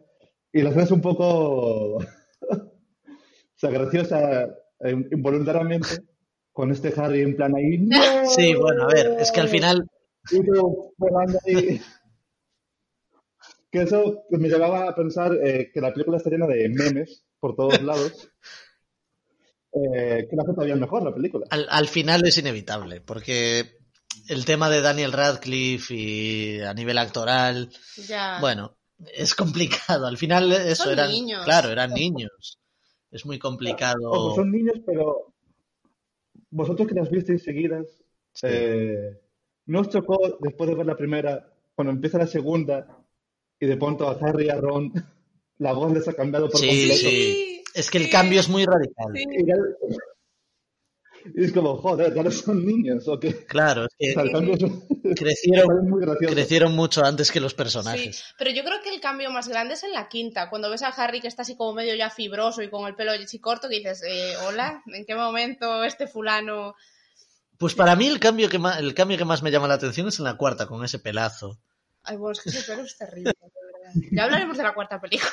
y la escena es un poco, [laughs] o sea, graciosa eh, involuntariamente, con este Harry en plan ahí, Sí, bueno, a ver, es que al final... ahí que eso me llevaba a pensar eh, que la película está llena de memes por todos lados. [laughs] Eh, que la hace todavía mejor la película. Al, final es inevitable, porque el tema de Daniel Radcliffe y a nivel actoral, bueno, es complicado. Al final eso eran, niños. claro, eran niños. Es muy complicado. son niños, pero vosotros que las visteis seguidas, eh, ¿No os chocó después de ver la primera, cuando empieza la segunda, y de pronto a Harry y a Ron, la voz les ha cambiado por Sí, completo? sí. Es que el sí. cambio es muy radical. Y, es como, joder, ya no son niños, o qué. Claro, es [laughs] O sea, el que cambio es, [laughs] crecieron, crecieron mucho antes que los Sí, personajes. pero yo creo que el cambio más grande es en la quinta, cuando ves a Harry que está así como medio ya fibroso y con el pelo así corto, que dices, eh, hola, ¿en qué momento este fulano? Pues para mí el cambio que más, el cambio que más me llama la atención es en la cuarta, con ese pelazo. Ay, bueno, es que ese pelo es terrible, de verdad. Ya hablaremos de la cuarta película.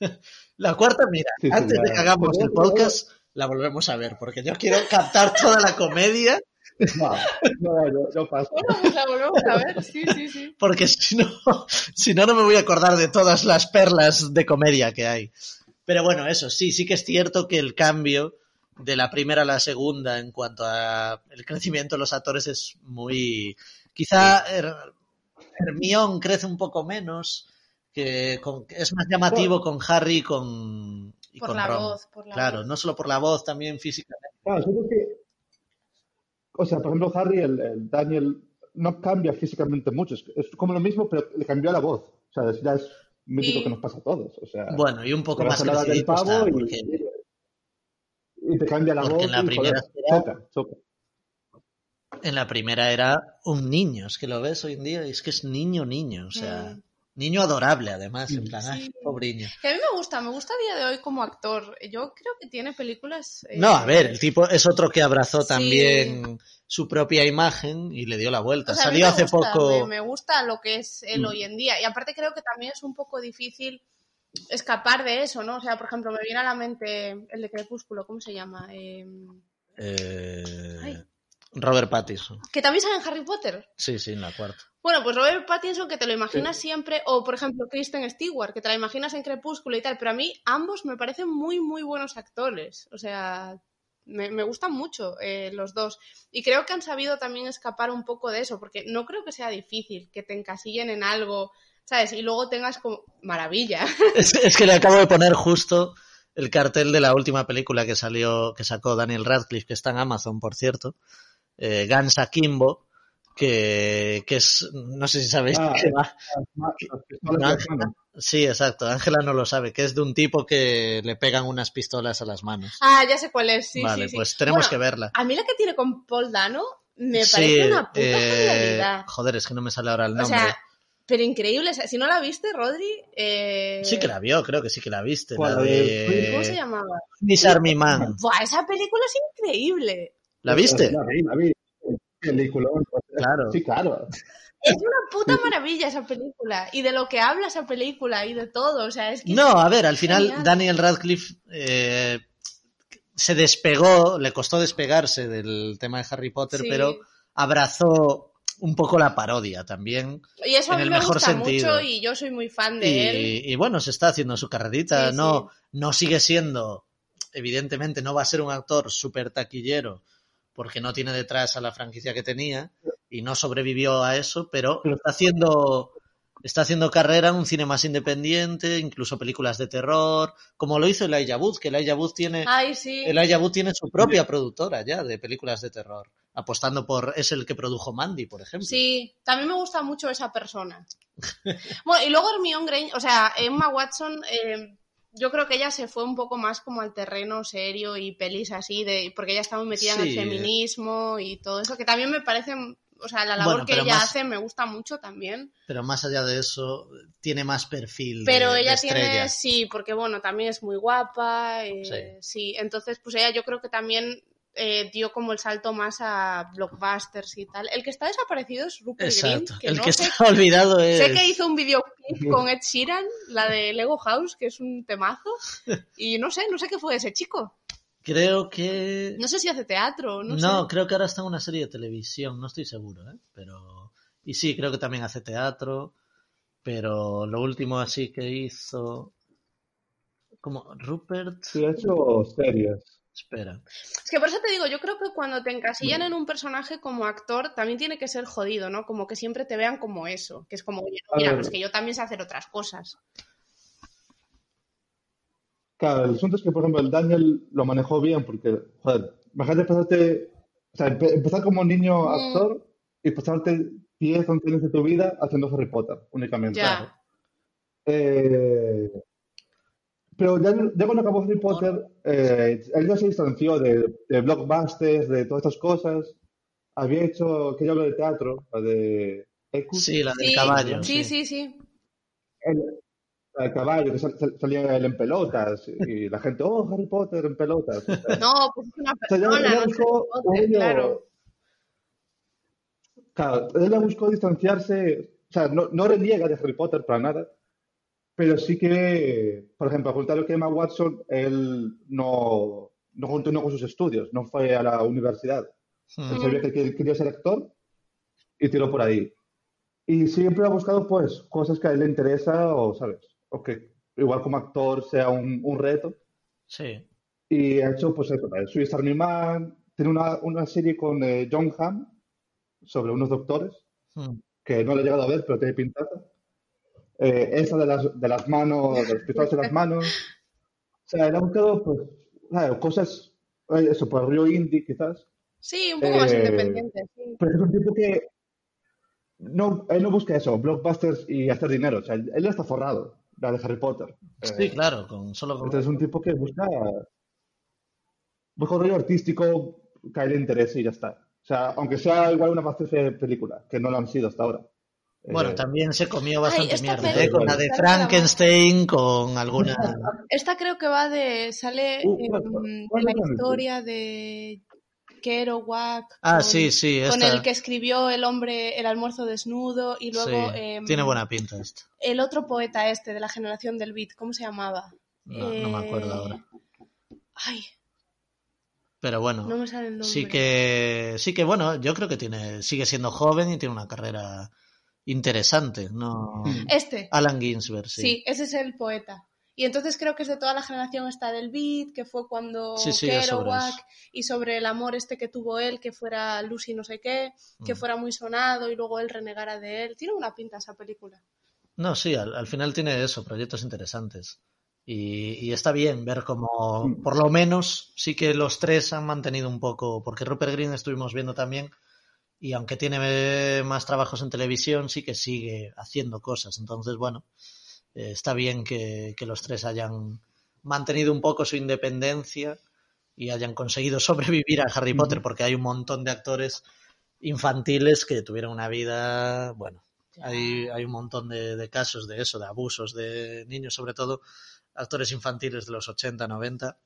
[laughs] La cuarta, mira, Sí, antes de que hagamos el podcast, la volvemos a ver, porque yo quiero captar toda la comedia, No, no, paso. Bueno, pues la volvemos a ver, sí, sí, sí. porque si no, si no, no me voy a acordar de todas las perlas de comedia que hay. Pero bueno, eso sí, sí que es cierto que el cambio de la primera a la segunda en cuanto a el crecimiento de los actores es muy... Quizá Her- Hermione crece un poco menos, que con- es más llamativo con Harry y con, y Por con la Ron. voz, por la Claro, voz. no solo por la voz, también físicamente. Claro, yo creo que. O sea, por ejemplo, Harry, el, el Daniel, no cambia físicamente mucho. Es, es como lo mismo, pero le cambió la voz. O sea, es- ya es mítico Sí. que nos pasa a todos. O sea, Bueno, y un poco más del pavo está, y, porque y te cambia la porque voz. en la y, primera joder, era- choca, choca. en la primera era un niño, es que lo ves hoy en día y es que es niño, niño, o sea, Mm. Niño adorable además, en plan, Sí. ay, pobriño. Que a mí me gusta, me gusta a día de hoy como actor. Yo creo que tiene películas... eh, No, a ver, el tipo es otro que abrazó Sí. también su propia imagen y le dio la vuelta. O sea, Salió me hace gusta, poco, Me, me gusta lo que es él Mm. hoy en día. Y aparte creo que también es un poco difícil escapar de eso, ¿no? O sea, por ejemplo, me viene a la mente el de Crepúsculo, ¿cómo se llama? Eh, eh, Ay. Robert Pattinson. que también sale en Harry Potter. Sí, sí, en la cuarta. Bueno, pues Robert Pattinson que te lo imaginas siempre, o por ejemplo Kristen Stewart, que te la imaginas en Crepúsculo y tal, pero a mí ambos me parecen muy, muy buenos actores. O sea, me, me gustan mucho eh, los dos. Y creo que han sabido también escapar un poco de eso, porque no creo que sea difícil que te encasillen en algo, ¿sabes? Y luego tengas como maravilla. [laughs] Es, es que le acabo de poner justo el cartel de la última película que salió, que sacó Daniel Radcliffe, que está en Amazon, por cierto, eh, Guns Akimbo, que, que es, no sé si sabéis Ah, de qué va. De mano. Sí, exacto. Ángela no lo sabe, que es de un tipo que le pegan unas pistolas a las manos. ah, ya sé cuál es, sí, vale, sí, sí. pues tenemos Bueno, que verla. A mí la que tiene con Paul Dano me Sí, parece una puta eh, joder, es que no me sale ahora el O nombre. sea, pero increíble. o Si no la viste, Rodri. eh, Sí que la vio, creo que sí que la viste. La de ¿Cómo se llamaba? Miss Army Man. Buah, esa película es increíble. ¿La viste? La vi, la vi. Peliculón. Claro. Sí, claro. Es una puta maravilla esa película. Y de lo que habla esa película y de todo. O sea, es que. No, a ver, al final Genial. Daniel Radcliffe eh, se despegó, le costó despegarse del tema de Harry Potter, Sí. pero abrazó un poco la parodia también. Y eso a en mí el me mejor gusta sentido. mucho y yo soy muy fan de él. Y, y bueno, se está haciendo su carrerita. Sí, no, no sigue siendo, evidentemente, no va a ser un actor súper taquillero porque no tiene detrás a la franquicia que tenía y no sobrevivió a eso, pero está haciendo, está haciendo carrera en un cine más independiente, incluso películas de terror, como lo hizo Elijah Wood, que Elijah Wood tiene, Ay, sí. Elijah Wood tiene su propia productora ya de películas de terror, apostando por, es el que produjo Mandy, por ejemplo. Sí, también me gusta mucho esa persona. [laughs] bueno, y luego Hermione Granger, o sea, Emma Watson, eh, yo creo que ella se fue un poco más como al terreno serio y pelis así, de porque ella estaba metida en el feminismo y todo eso, que también me parece, o sea, la labor Bueno, que ella más- hace me gusta mucho también. Pero más allá de eso, tiene más perfil Pero de ella tiene, sí, porque bueno, también es muy guapa, eh, Sí. sí. entonces pues ella yo creo que también eh, dio como el salto más a blockbusters y tal. El que está desaparecido es Rupert Grint, Exacto. que el no que sé está [laughs] olvidado es. Sé que hizo un videoclip con Ed Sheeran, la de Lego House, que es un temazo. Y no sé, no sé qué fue ese chico. Creo que. No sé si hace teatro, no, No, sé. creo que ahora está en una serie de televisión, no estoy seguro, ¿eh? Pero. Y sí, creo que también hace teatro. Pero lo último así que hizo. Como Rupert. Sí, ha hecho series. Espera. Es que por eso te digo, yo creo que cuando te encasillan en un personaje como actor, también tiene que ser jodido, ¿no? Como que siempre te vean como eso. Que es como, oye, mira, pues que yo también sé hacer otras cosas. Claro, el asunto es que, por ejemplo, el Daniel lo manejó bien porque, joder, imagínate empezarte, o sea, empe- empezar como niño Mm. actor y pasarte 10, 11 años de tu vida haciendo Harry Potter únicamente. Ya. Eh, pero ya, ya cuando acabó Harry Potter, eh, él ya se distanció de, de blockbusters, de todas estas cosas. Había hecho, que yo hablo de teatro, la de Ecus, Sí, la del Sí, caballo. Sí, sí, sí. el, el caballo, que sal- sal- salía él en pelotas, y la gente, oh, Harry Potter en pelotas. O sea, [laughs] No, pues es una o sea, ya- persona, ya no buscó Potter, claro. Claro, él ya buscó distanciarse, o sea, no, no reniega de Harry Potter para nada, pero sí que, por ejemplo, al contrario que Emma Watson, él no, no continuó con sus estudios, no fue a la universidad. Hmm. Él sabía que que quería ser actor y tiró por ahí. Y siempre ha buscado, pues, cosas que a él le interesa o, ¿sabes? O que igual como actor sea un, un reto. Sí. Y ha hecho, pues, Swiss Army Man. Tiene una, una serie con eh, John Hamm sobre unos doctores, Hmm. que no la he llegado a ver, pero tiene pintaza. Eh, esa de las, de las manos, de los pistolas en las manos. O sea, él ha buscado, pues, claro, cosas, eh, eso, por el río indie, quizás. Sí, un poco más Eh, independiente. Sí. Pero es un tipo que no, él no busca eso, blockbusters y hacer dinero. O sea, él, está forrado, la de Harry Potter. Sí, Eh, claro, con, solo con... Entonces es un tipo que busca, busca un rollo artístico que a él le interese y ya está. O sea, aunque sea igual una masterpiece de película, que no lo han sido hasta ahora. Bueno, Eh, también se comió bastante mierda, ¿eh? Con la de Frankenstein, con alguna... Esta creo que va de. Sale Uh, em, ¿cuál- de la historia de Kerouac. Ah, con- sí, sí, Con el que escribió El hombre, el almuerzo desnudo y luego sí, em, tiene buena pinta esto. el otro poeta este de la generación del beat, ¿cómo se llamaba? No, no me acuerdo Eh, ahora. Ay, Pero bueno, no me sale el nombre. sí que, sí que bueno, yo creo que tiene, sigue siendo joven y tiene una carrera interesante, ¿no? Este, Alan Ginsberg, sí. sí. ese es el poeta. Y entonces creo que es de toda la generación esta del beat, que fue cuando Sí, sí, sobre Kerouac y sobre el amor este que tuvo él, que fuera Lucy no sé qué, que Mm. fuera muy sonado y luego él renegara de él. Tiene una pinta esa película. No, sí, al, al final tiene eso, proyectos interesantes. Y, y está bien ver cómo, Mm. por lo menos, sí que los tres han mantenido un poco, porque Rupert Green estuvimos viendo también, y aunque tiene eh, más trabajos en televisión, sí que sigue haciendo cosas. Entonces, bueno, eh, está bien que, que los tres hayan mantenido un poco su independencia y hayan conseguido [laughs] sobrevivir a Harry Potter, porque hay un montón de actores infantiles que tuvieron una vida, bueno, hay, hay un montón de, de casos de eso, de abusos de niños, sobre todo actores infantiles de los 80, 90.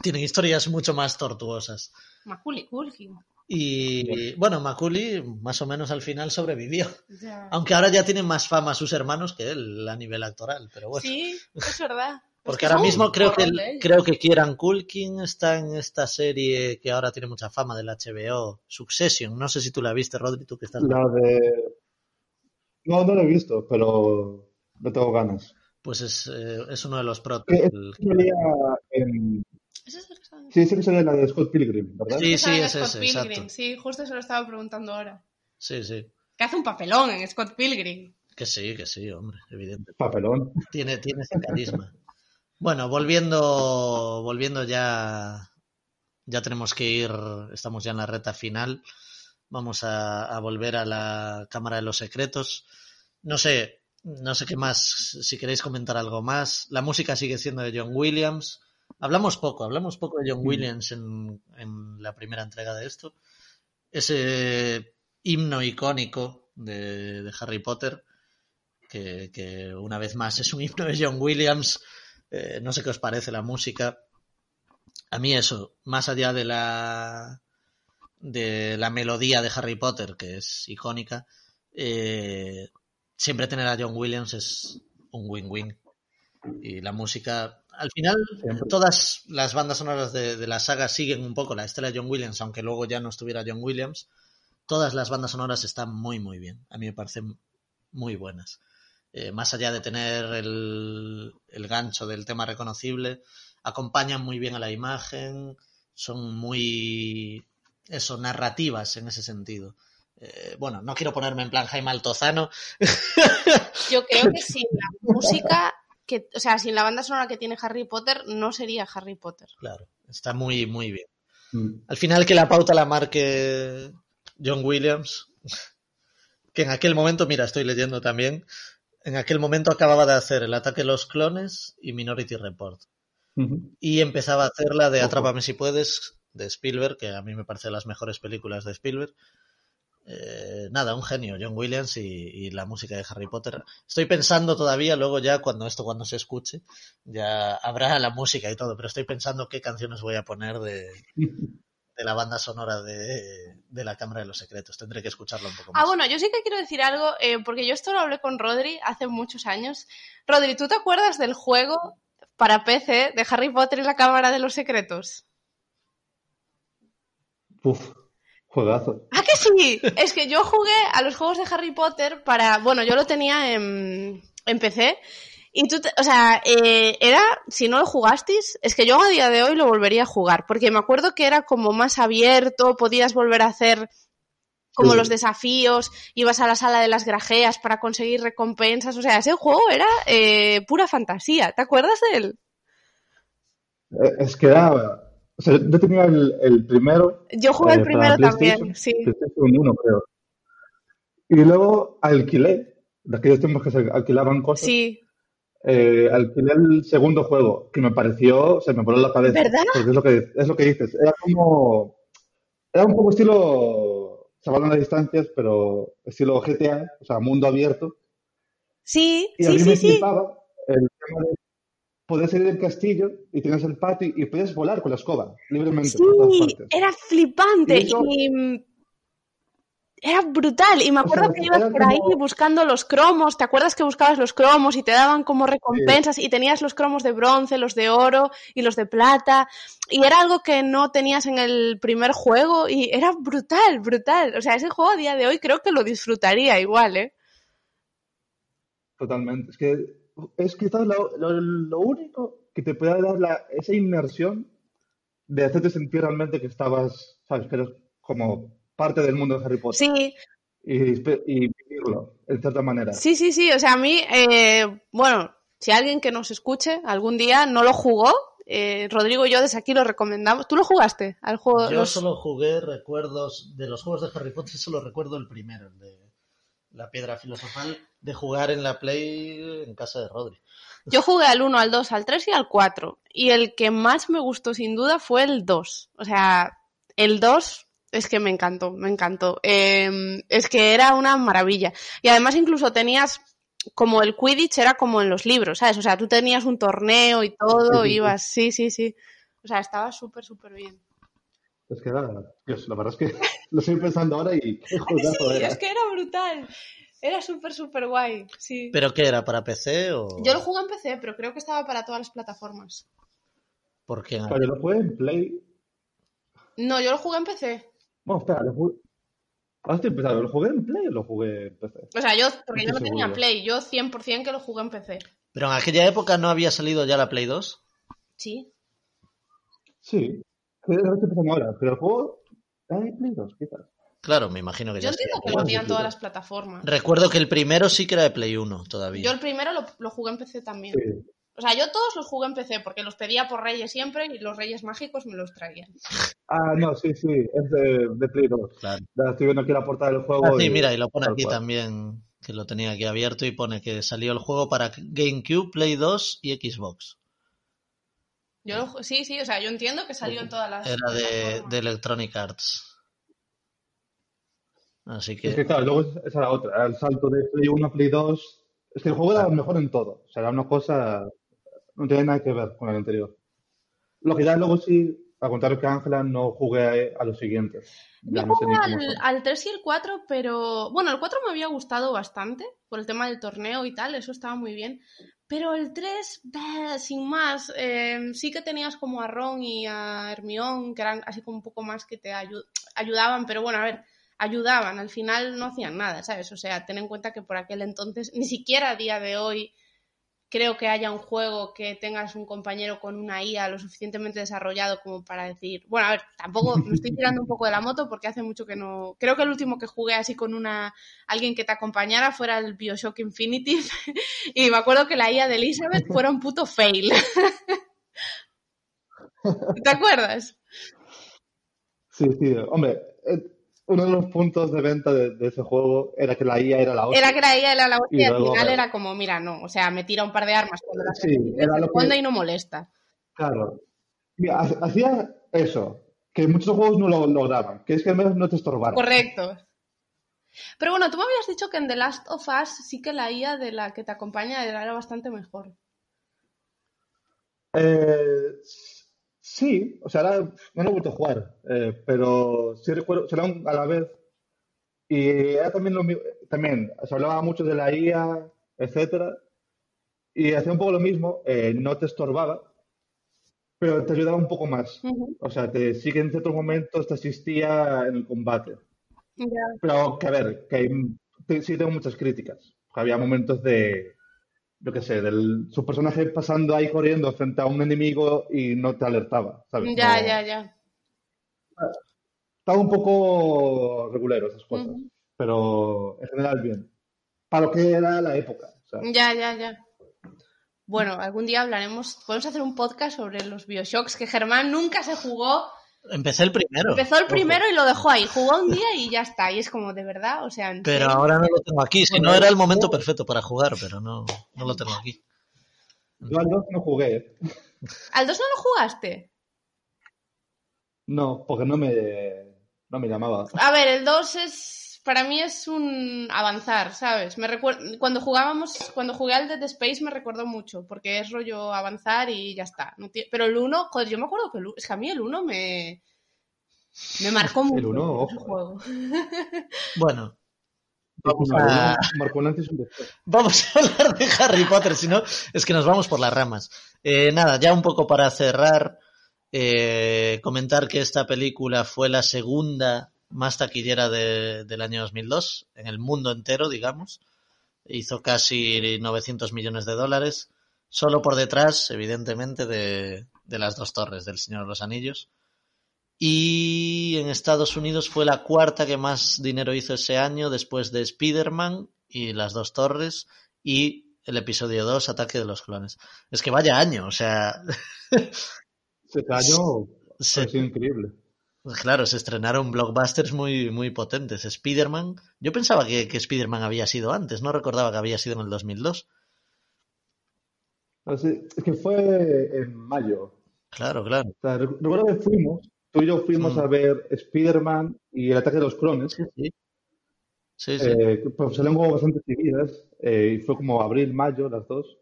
Tienen historias mucho más tortuosas. Macaulay Culkin. Y bueno, Macaulay más o menos al final sobrevivió. Ya. Aunque ahora ya tienen más fama sus hermanos que él a nivel actoral, pero bueno. Sí, es verdad. [laughs] Porque Es que ahora mismo creo que, creo que Kieran Culkin está en esta serie que ahora tiene mucha fama del HBO, Succession. No sé si tú la viste, Rodri, tú que estás... La de... No, no lo he visto, pero no tengo ganas. Pues es, eh, es uno de los es en... Es que sale- Sí, sí que sale la de Scott Pilgrim, ¿verdad? Sí, sí, es Scott ese, Pilgrim. exacto. Sí, justo se lo estaba preguntando ahora. Sí, sí. Que hace un papelón en Scott Pilgrim. Que sí, que sí, hombre, evidente. Papelón. Tiene, tiene ese carisma. Bueno, volviendo, volviendo ya, ya tenemos que ir, estamos ya en la reta final. Vamos a, a volver a la Cámara de los Secretos. No sé, no sé qué más, si queréis comentar algo más. La música sigue siendo de John Williams. Hablamos poco, hablamos poco de John. Williams en, en la primera entrega de esto. Ese himno icónico de, de Harry Potter, que, que una vez más es un himno de John Williams. Eh, no sé qué os parece la música. A mí eso, más allá de la de la melodía de Harry Potter, que es icónica, eh, siempre tener a John Williams es un win-win. Y la música, al final, Siempre. todas las bandas sonoras de, de la saga siguen un poco la estela de John Williams, aunque luego ya no estuviera John Williams. Todas las bandas sonoras están muy, muy bien. A mí me parecen muy buenas. Eh, más allá de tener el, el gancho del tema reconocible, acompañan muy bien a la imagen, son muy, eso, narrativas en ese sentido. Eh, bueno, no quiero ponerme en plan Jaime Altozano. Yo creo que sin la [laughs] música, que, o sea, sin la banda sonora que tiene Harry Potter, no sería Harry Potter. Claro, está muy, muy bien. Mm. Al final que la pauta la marque John Williams, que en aquel momento, mira, estoy leyendo también, en aquel momento acababa de hacer El ataque de los clones y Minority Report. Y empezaba a hacer la de Atrápame si puedes de Spielberg, que a mí me parece de las mejores películas de Spielberg. Eh, nada, un genio, John Williams y, la música de Harry Potter. Estoy pensando todavía, luego ya cuando esto cuando se escuche, ya habrá [laughs] la música y todo, pero estoy pensando qué canciones voy a poner de, de la banda sonora de, la Cámara de los Secretos. Tendré que escucharlo un poco ah, más. Ah, bueno, yo sí que quiero decir algo, eh, porque yo esto lo hablé con Rodri hace muchos años. Rodri, ¿tú te acuerdas del juego para PC de Harry Potter y la Cámara de los Secretos? Uf, juegazo. ¿Ah, que sí? es que yo jugué a los juegos de Harry Potter para. Bueno, yo lo tenía en, en PC. Y tú, o sea, eh, era, si no lo jugasteis, es que yo a día de hoy lo volvería a jugar, porque me acuerdo que era como más abierto, podías volver a hacer como los desafíos, ibas a la sala de las grajeas para conseguir recompensas, o sea, ese juego era eh, pura fantasía, ¿te acuerdas de él? Eh, es que era, o sea, yo tenía el, primero. Yo jugué el eh, primero también, sí. Uno, creo. Y luego alquilé, de aquellos tiempos que se alquilaban cosas. Sí. Eh, alquilé el segundo juego, que me pareció, se me voló la cabeza. ¿Verdad? Porque es lo que, es lo que dices. Era como. Era un poco estilo. Se van a las distancias, pero estilo GTA, o sea, mundo abierto. Sí, y sí, a mí me sí. flipaba el tema de podías salir del castillo y tienes el patio y podías volar con la escoba libremente. Sí, era flipante y, mm, era brutal. Y me acuerdo que ibas por ahí buscando los cromos. ¿Te acuerdas que buscabas los cromos y te daban como recompensas y tenías los cromos de bronce, los de oro y los de plata? Y era algo que no tenías en el primer juego y era brutal, brutal. O sea, ese juego a día de hoy creo que lo disfrutaría igual, ¿eh? Totalmente. Es que es quizás lo, lo, único que te puede dar la, esa inmersión de hacerte sentir realmente que estabas, sabes, que eres como parte del mundo de Harry Potter. Sí. Y, y vivirlo, en cierta manera. Sí, sí, sí. O sea, a mí, eh, bueno, si alguien que nos escuche algún día no lo jugó, eh, Rodrigo y yo desde aquí lo recomendamos. ¿Tú lo jugaste al juego? Yo solo jugué recuerdos de los juegos de Harry Potter, solo recuerdo el primero, el de la piedra filosofal de jugar en la Play en casa de Rodri. Yo jugué al 1, al 2, al 3 y al 4. Y el que más me gustó sin duda fue el 2. O sea, el 2 es que me encantó, me encantó. Em, es que era una maravilla. Y además incluso tenías como el Quidditch era como en los libros, ¿sabes? O sea, tú tenías un torneo y todo, [laughs] ibas, sí, sí, sí. O sea, estaba súper, súper bien. Es que era, Dios, la verdad es que [laughs] lo estoy pensando ahora y qué [laughs] sí, es que era brutal. Era súper, súper guay, sí. ¿Pero qué era? ¿Para PC o...? Yo lo jugué en PC, pero creo que estaba para todas las plataformas. ¿Por qué? Pero lo jugué en Play. No, yo lo jugué en PC. Bueno, espera, lo jugué... Ahora estoy empezando, ¿lo jugué en Play o lo jugué en PC? O sea, yo, porque yo no tenía Play, yo 100% que lo jugué en PC. ¿Pero en aquella época no había salido ya la Play 2? Sí. Sí, ahora, pero el juego hay Play 2, quizás. Claro, me imagino que Yo entiendo que lo hacían todas las plataformas. Recuerdo que el primero sí que era de Play 1 todavía. Yo el primero lo, jugué en PC también. O sea, yo todos los jugué en PC porque los pedía por Reyes siempre y los Reyes Mágicos me los traían. [laughs] Ah, no, sí, sí, es de, Play 2. Claro. estoy viendo aquí la portada del juego. Ah, sí, mira, y lo pone aquí también, que lo tenía aquí abierto y pone que salió el juego para GameCube, Play 2 y Xbox. Yo sí, sí, o sea, yo entiendo que salió en todas las. Era de, de Electronic Arts. Así que... Es que claro, luego esa era otra, el salto de Play 1 a Play 2. Es que el juego era mejor en todo. O sea, era una cosa. No tiene nada que ver con el anterior. Lo que ya luego sí, a contar que Ángela no jugué a, los siguientes. Yo jugué al, al, 3 y el 4, pero. Bueno, el 4 me había gustado bastante por el tema del torneo y tal, eso estaba muy bien. Pero el 3, sin más, eh, sí que tenías como a Ron y a Hermione, que eran así como un poco más que te ayudaban, pero bueno, a ver ayudaban, al final no hacían nada, ¿sabes? O sea, ten en cuenta que por aquel entonces, ni siquiera a día de hoy, creo que haya un juego que tengas un compañero con una IA lo suficientemente desarrollado como para decir, bueno, a ver, tampoco me estoy tirando un poco de la moto porque hace mucho que no, creo que el último que jugué así con una alguien que te acompañara fuera el BioShock Infinitive [laughs] y me acuerdo que la IA de Elizabeth fuera un puto fail. [laughs] ¿Te acuerdas? Sí, sí, hombre, eh, uno de los puntos de venta de, ese juego era que la IA era la hostia. Era que la IA era la hostia y, al final era como, mira, no, o sea, me tira un par de armas cuando la sí, era lo y no molesta. Claro. hacía eso, que muchos juegos no lo lograban, que es que al menos no te estorbaran. Correcto. Pero bueno, tú me habías dicho que en The Last of Us sí que la IA de la que te acompaña era bastante mejor. Eh, sí, o sea, no lo he vuelto a jugar, eh, pero sí recuerdo, será a la vez. Y era también lo también se hablaba mucho de la IA, etcétera, y hacía un poco lo mismo, eh, no te estorbaba, pero te ayudaba un poco más. O sea, te, sí que en ciertos momentos te asistía en el combate. Pero que a ver, que sí tengo muchas críticas. Había momentos de, yo qué sé, del su personaje pasando ahí corriendo frente a un enemigo y no te alertaba, ¿sabes? Ya, ya, ya. Estaba un poco regulero esas cosas, pero en general bien. Para lo que era la época. Ya, ya, ya. Bueno, algún día hablaremos, podemos hacer un podcast sobre los Bioshocks que Germán nunca se jugó Empecé el primero. Empezó el primero y lo dejó ahí. Jugó un día y ya está. Y es como, de verdad, o sea... Pero ahora no lo tengo aquí. Si no era el momento perfecto para jugar, pero no, no lo tengo aquí. Yo al 2 no jugué. ¿Al 2 no lo jugaste? No, porque no me, no me llamaba. A ver, el 2 es para mí es un avanzar, ¿sabes? Me cuando jugábamos, cuando jugué al Dead Space me recordó mucho, porque es rollo avanzar y ya está. Pero el 1, joder, yo me acuerdo que es que a mí el 1 me, me marcó mucho. El 1, ojo. Juego. [laughs] Bueno, Vamos a... vamos a hablar de Harry Potter, si no, es que nos vamos por las ramas. Eh, nada, ya un poco para cerrar, eh, comentar que esta película fue la segunda más taquillera de, del año 2002, en el mundo entero, digamos. Hizo casi 900 millones de dólares, solo por detrás, evidentemente, de, de las dos torres del Señor de los Anillos. Y en Estados Unidos fue la cuarta que más dinero hizo ese año, después de Spider-Man y las dos torres y el episodio 2, Ataque de los Clones. Es que vaya año, o sea... Ese año [laughs] es increíble. Pues claro, se estrenaron blockbusters muy, muy potentes. Spider-Man, yo pensaba que, que Spider-Man había sido antes, no recordaba que había sido en el 2002. Ah, es que fue en mayo. Claro, claro. recuerdo que fuimos, tú y yo fuimos mm. a ver Spider-Man y el ataque de los clones. Sí, sí. sí, sí. Eh, pues salieron bastante seguidas eh, y fue como abril, mayo, las dos.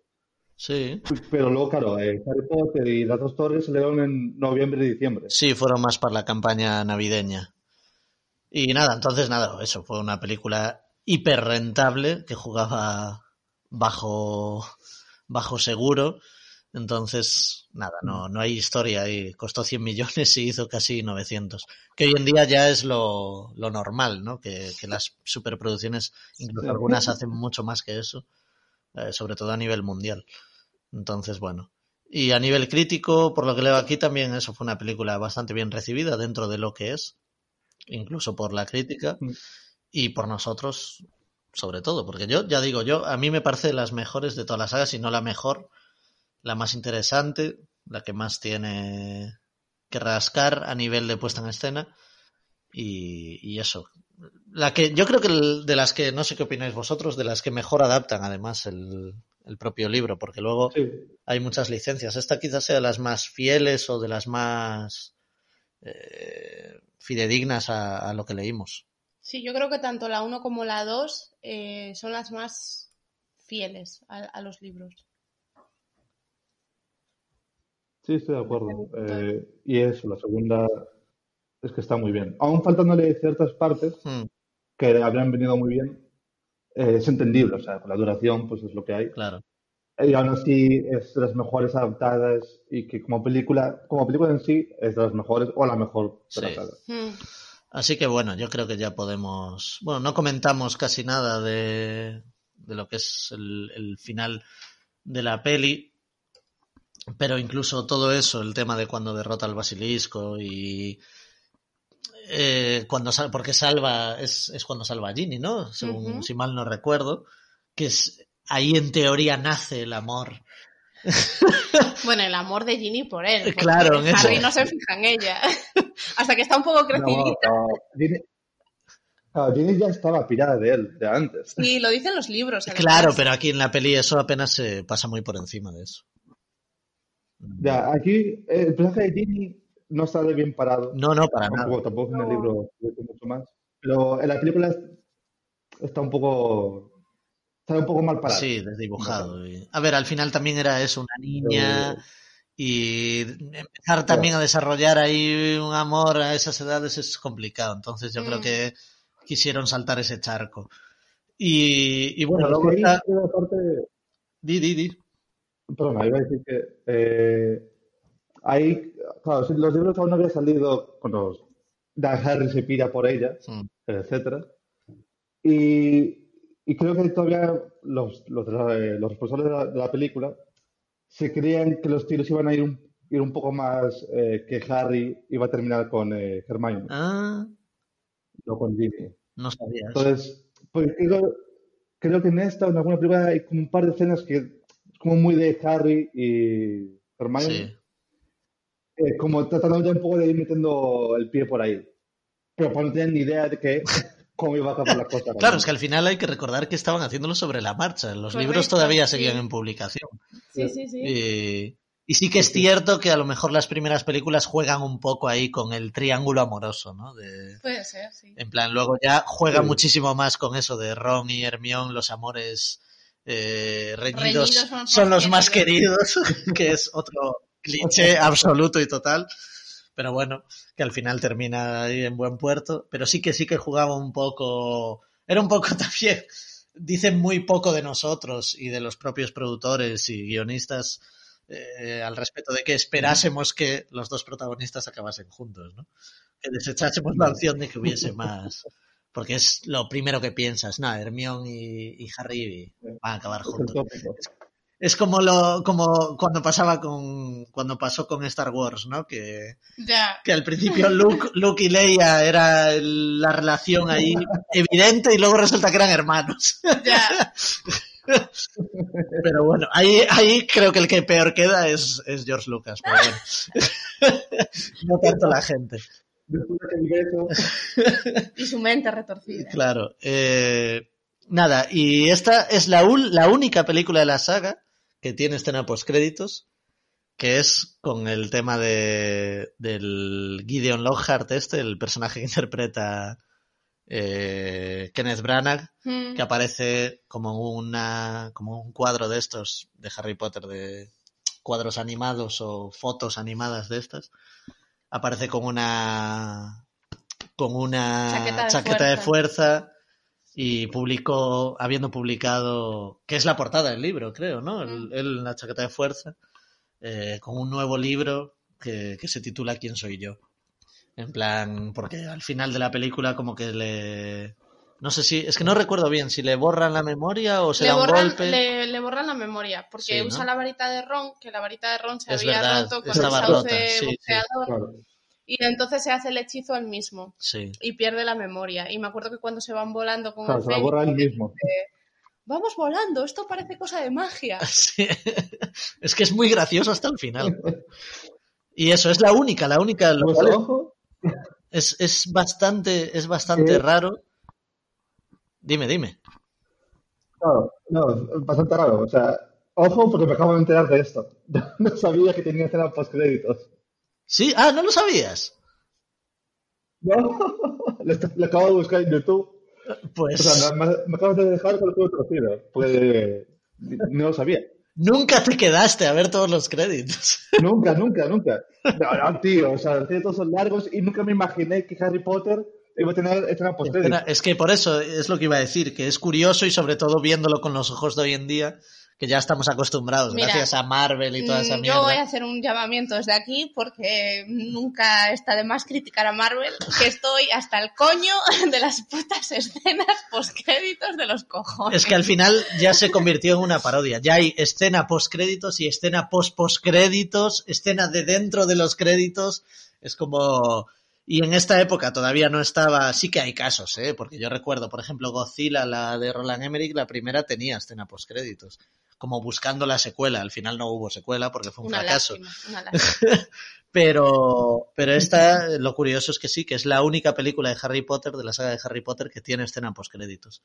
Sí. Pero luego, claro, eh, Harry Potter y las dos torres salieron en noviembre y diciembre. Sí, fueron más para la campaña navideña. Y nada, entonces nada, eso fue una película hiper rentable que jugaba bajo, bajo seguro. Entonces, nada, no, no hay historia y costó 100 millones y hizo casi 900. Que hoy en día ya es lo, lo normal, ¿no? Que, que, las superproducciones, incluso algunas hacen mucho más que eso. Eh, sobre todo a nivel mundial. Entonces, bueno. Y a nivel crítico, por lo que leo aquí, también eso fue una película bastante bien recibida dentro de lo que es, incluso por la crítica mm. y por nosotros, sobre todo, porque yo, ya digo, yo, a mí me parece de las mejores de todas las sagas, si no la mejor, la más interesante, la que más tiene que rascar a nivel de puesta en escena. Y, y eso, la que yo creo que de las que no sé qué opináis vosotros, de las que mejor adaptan además el, propio libro, porque luego hay muchas licencias. Esta quizás sea de las más fieles o de las más eh, fidedignas a, lo que leímos. Sí, yo creo que tanto la 1 como la 2 eh, son las más fieles a, los libros. Sí, estoy de acuerdo. Eh, y eso, la segunda es que está muy bien. Aún faltándole ciertas partes hmm. que habrían venido muy bien, eh, es entendible, o sea, con la duración, pues es lo que hay. Claro. Y aún así es de las mejores adaptadas y que como película, como película en sí, es de las mejores o la mejor hmm. Así que bueno, yo creo que ya podemos. Bueno, no comentamos casi nada de, de lo que es el, el final de la peli, pero incluso todo eso, el tema de cuando derrota al basilisco y eh, cuando porque salva, es, es, cuando salva a Ginny, ¿no? Según, Si mal no recuerdo, que es, ahí en teoría nace el amor. [laughs] Bueno, el amor de Ginny por él. Claro, Harry no se fija en ella. [laughs] Hasta que está un poco crecidita. Claro, Ginny ya estaba pirada de él, de antes. Sí, lo dicen los libros. además. Claro, pero aquí en la peli eso apenas se pasa muy por encima de eso. Ya, aquí eh, el personaje de Ginny no está de bien parado. No, no, para nada. Tampoco, tampoco en el libro dice mucho más. Pero en la película está un poco. Está un poco mal parado. Sí, desdibujado. y- A ver, al final también era eso, una niña. Pero- Y empezar también a desarrollar ahí un amor a esas edades es complicado. Entonces yo creo Mm. que quisieron saltar ese charco. Y, y bueno, luego es está... aparte, Di, di, di. Perdona, iba a decir que eh, ahí, claro, si los libros aún no habían salido cuando Dan Harry se pira por ella, Mm. etcétera. Y, y creo que todavía los, los, eh, los responsables de la, de la película se creían que los tiros iban a ir un, ir un poco más, eh, que Harry iba a terminar con eh, Hermione, Ah, no con Ginny. no sabía. Entonces, pues creo, creo que en esta, en alguna película, hay como un par de escenas que es como muy de Harry y Hermione, Sí. Eh, como tratando ya un poco de ir metiendo el pie por ahí. Pero pues no tenían ni idea de que [laughs] cómo iba a acabar la cosa. Claro, es que al final hay que recordar que estaban haciéndolo sobre la marcha. Los Correcto, libros todavía sí. seguían en publicación. Sí, sí, sí. Y, y sí que es cierto que a lo mejor las primeras películas juegan un poco ahí con el triángulo amoroso, ¿no? De, Puede ser, sí. en plan, luego ya juega Sí. muchísimo más con eso de Ron y Hermione, los amores eh, reñidos, Reñidos son los más queridos, [laughs] que es otro cliché [laughs] absoluto y total. Pero bueno, que al final termina ahí en buen puerto. Pero sí que sí que jugaba un poco. Era un poco [laughs] también. Dicen muy poco de nosotros y de los propios productores y guionistas eh, al respecto de que esperásemos que los dos protagonistas acabasen juntos, ¿no? Que desechásemos la opción de que hubiese [laughs] más. Porque es lo primero que piensas, no, Hermione y, y Harry van a acabar juntos. Es como lo, como cuando pasaba con, cuando pasó con Star Wars, ¿no? Que, que al principio Luke, Luke y Leia era la relación ahí evidente y luego resulta que eran hermanos. [laughs] Pero bueno, ahí, ahí creo que el que peor queda es, es George Lucas, pero bueno. [laughs] No tanto la gente. Y su mente retorcida. Claro. eh, nada, y esta es la, la única película de la saga que tiene escena postcréditos, que es con el tema de, del Gideon Lockhart este, el personaje que [laughs] interpreta eh, Kenneth Branagh, Mm. que aparece como una como un cuadro de estos de Harry Potter de cuadros animados o fotos animadas de estas aparece con una con una Chaqueta de, fuerza. Y publicó habiendo publicado que es la portada del libro creo no el, Mm. él en la chaqueta de fuerza eh, con un nuevo libro que, que se titula quién soy yo en plan porque al final de la película como que le no sé si, es que no recuerdo bien si le borran la memoria o se Le da un borran, golpe. le, le borran la memoria, porque Sí, ¿no? usa la varita de Ron, que la varita de Ron se Es había verdad, roto con estaba el sauce rota, sí, sí. boxeador, claro. Y entonces se hace el hechizo él mismo Sí. y pierde la memoria. Y me acuerdo que cuando se van volando con Claro, el se la Fénix, borra él mismo. vamos volando, esto parece cosa de magia. [laughs] Sí. Es que es muy gracioso hasta el final. Y eso, es la única, la única. Lo cual es- ojo, es, es bastante, es bastante raro. Dime, dime. claro, no, es bastante raro. O sea, ojo porque me acabo de enterar de esto. [laughs] No sabía que tenía escena postcréditos. Sí, ah, no lo sabías. No, [laughs] lo, acabo de buscar en YouTube. Pues O sea, me, me acabas de dejar con culo torcido. Pues no lo sabía. nunca te quedaste a ver todos los créditos. [laughs] Nunca, nunca, nunca. No, no, tío, o sea, los créditos son largos y nunca me imaginé que Harry Potter iba a tener escena postcréditos. Es que por eso es lo que iba a decir, que es curioso y sobre todo viéndolo con los ojos de hoy en día, que ya estamos acostumbrados, Mira, gracias a Marvel y toda esa Mm, mierda. Yo voy a hacer un llamamiento desde aquí porque nunca está de más criticar a Marvel, que estoy hasta el coño de las putas escenas postcréditos de los cojones. Es que al final ya se convirtió en una parodia. Ya hay escena post créditos y escena post post créditos, escena de dentro de los créditos. Es como y en esta época todavía no estaba, sí que hay casos, ¿eh? porque yo recuerdo, por ejemplo, Godzilla, la de Roland Emmerich, la primera tenía escena post créditos. Como buscando la secuela. Al final no hubo secuela porque fue un Una fracaso. lástima, una [laughs] lástima. Pero, pero esta, lo curioso es que sí, que es la única película de Harry Potter, de la saga de Harry Potter, que tiene escena postcréditos.